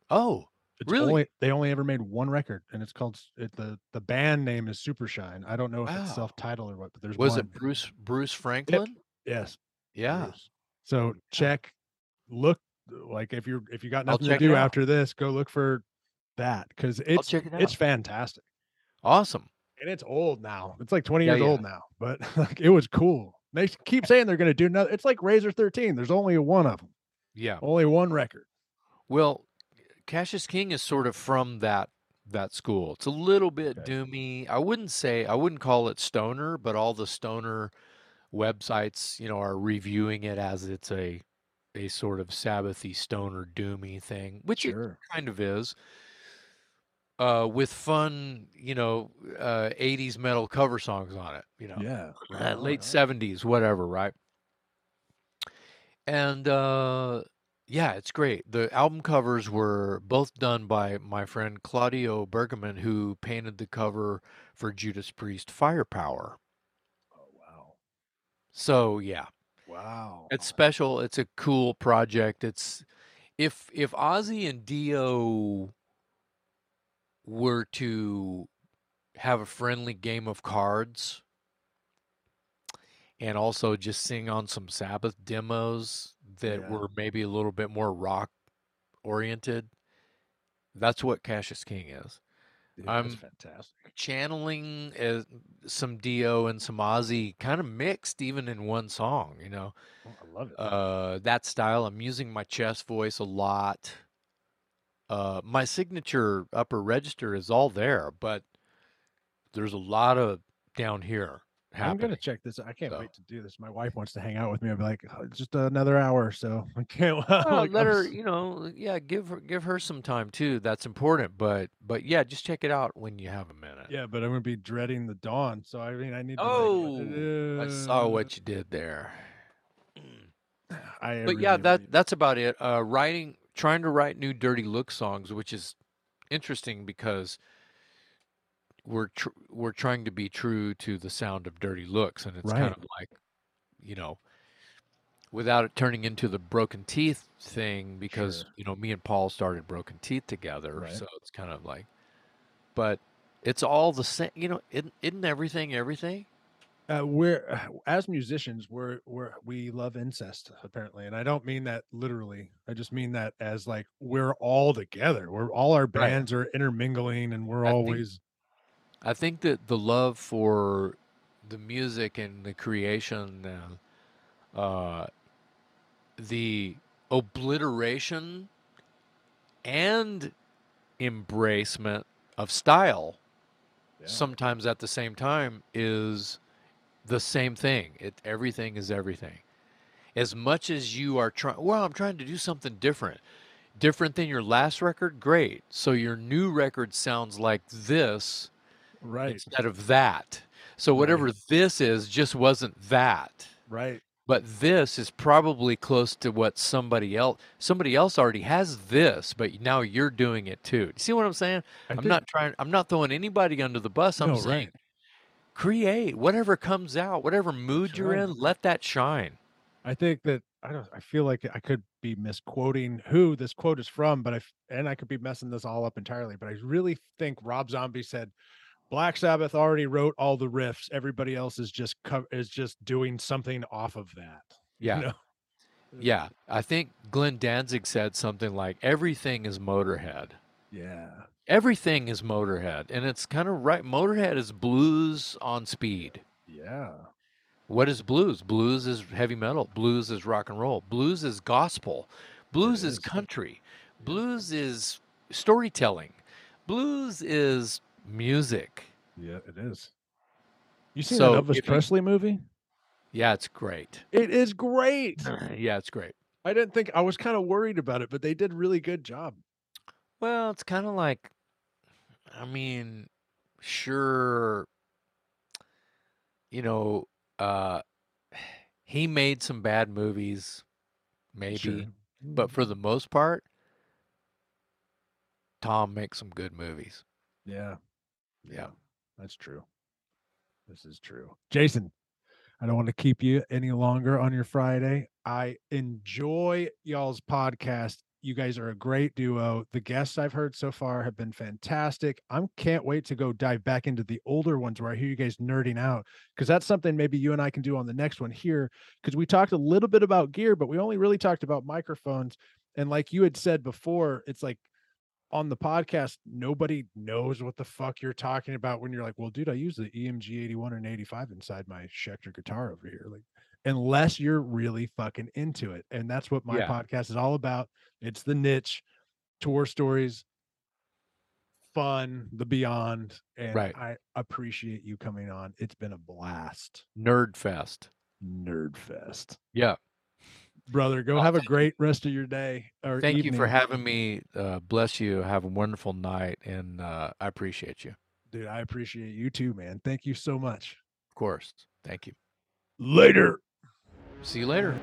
Oh, It's Really? Only, they only ever made one record, and it's called it, the the band name is Super Shine. I don't know if Wow. it's self titled or what, but there's was one. it Bruce Bruce Franklin? Yes. Yeah. Bruce. So check, look like if you're if you got nothing to do after this, go look for that because it's it it's fantastic Awesome. and it's old now. It's like 20 Yeah, years yeah. old now, but like, it was cool. They keep saying they're going to do another. It's like Razor 13. There's only one of them, Yeah. only one record. Well, Cassius King is sort of from that that school. It's a little bit Okay. doomy. I wouldn't say I wouldn't call it stoner, but all the stoner websites, you know, are reviewing it as it's a a sort of Sabbathy stoner doomy thing, which it kind of is. Uh, with fun, you know, uh, 80s metal cover songs on it, you know Yeah. late 70s whatever right and uh yeah it's great the album covers were both done by my friend claudio bergamin who painted the cover for judas priest firepower Oh wow. so yeah. Wow. It's special. It's a cool project. It's if if Ozzy and Dio were to have a friendly game of cards and also just sing on some Sabbath demos that Yeah. were maybe a little bit more rock oriented, that's what Cassius King is. Dude, I'm- fantastic. Channeling uh, some Dio and some Ozzy kind of mixed even in one song, you know. Oh, I love it. uh, that style. I'm using my chest voice a lot. Uh, my signature upper register is all there, but there's a lot of down here I'm gonna check this. I can't so. wait to do this. My wife wants to hang out with me. I'll be like, "Oh, just another hour, so I can't. Well, like, let I'm her, you know, yeah, give her give her some time too. That's important, but but yeah, just check it out when you have a minute. Yeah, but I'm gonna be dreading the dawn. So I mean, I need. To Oh, like, I saw uh, what you did there. I but yeah, really- that that's about it. Uh, writing, trying to write new dirty look songs, which is interesting because we're tr- we're trying to be true to the sound of dirty looks, and it's kind of like, you know, without it turning into the broken teeth thing, because Sure. you know, me and Paul started broken teeth together, Right. so it's kind of like, but it's all the same. You know, isn't, isn't everything everything? Uh, we're as musicians we're we're we love incest apparently and i don't mean that literally i just mean that as like we're all together we're all our bands are intermingling and we're I think- always I think that the love for the music and the creation and uh, the obliteration and embracement of style Yeah. sometimes at the same time is the same thing. It everything is everything. As much as you are trying, well, I'm trying to do something different. Different than your last record, great. So your new record sounds like this right instead of that. So whatever this is just wasn't that. right But this is probably close to what somebody else somebody else already has this, but now you're doing it too. You see what I'm saying? I I'm think- not trying I'm not throwing anybody under the bus. I'm no, saying right create whatever comes out, whatever mood you're right. in, let that shine. i think that i don't i feel like i could be misquoting who this quote is from but i f- and i could be messing this all up entirely but i really think rob zombie said black sabbath already wrote all the riffs everybody else is just co- is just doing something off of that you Yeah. know? Mm. Yeah. I think Glenn Danzig said something like everything is Motorhead. yeah Everything is Motorhead. And it's kind of right. Motorhead is blues on speed. Yeah. What is blues? Blues is heavy metal. Blues is rock and roll. Blues is gospel. Blues is is. country. Blues is storytelling. Blues is music. Yeah, it is. You seen So the Elvis Presley movie? Yeah, it's great. It is great. yeah, it's great. I didn't think I was kind of worried about it, but they did really good job. Well, it's kind of like, I mean, sure, you know, uh, he made some bad movies, maybe, Sure. but for the most part, Tom makes some good movies. yeah, Yeah. that's true. This is true. Jason, I don't want to keep you any longer on your Friday. I enjoy y'all's podcast. You guys are a great duo. The guests I've heard so far have been fantastic. I can't wait to go dive back into the older ones where I hear you guys nerding out because that's something maybe you and I can do on the next one here. Because we talked a little bit about gear, but we only really talked about microphones. And like you had said before, it's like on the podcast, nobody knows what the fuck you're talking about when you're like, well, dude, I use the EMG 81 and 85 inside my Schecter guitar over here. Like, unless you're really fucking into it. And that's what my Yeah. podcast is all about. It's the niche, tour stories, fun, the beyond. And Right. I appreciate you coming on. It's been a blast. Nerd Fest. Nerd fest. Yeah. Brother, go have a great rest of your day. Or Thank you for having me. Uh, bless you. Have a wonderful night. And uh, I appreciate you. Dude, I appreciate you too, man. Thank you so much. Of course. Thank you. Later. See you later.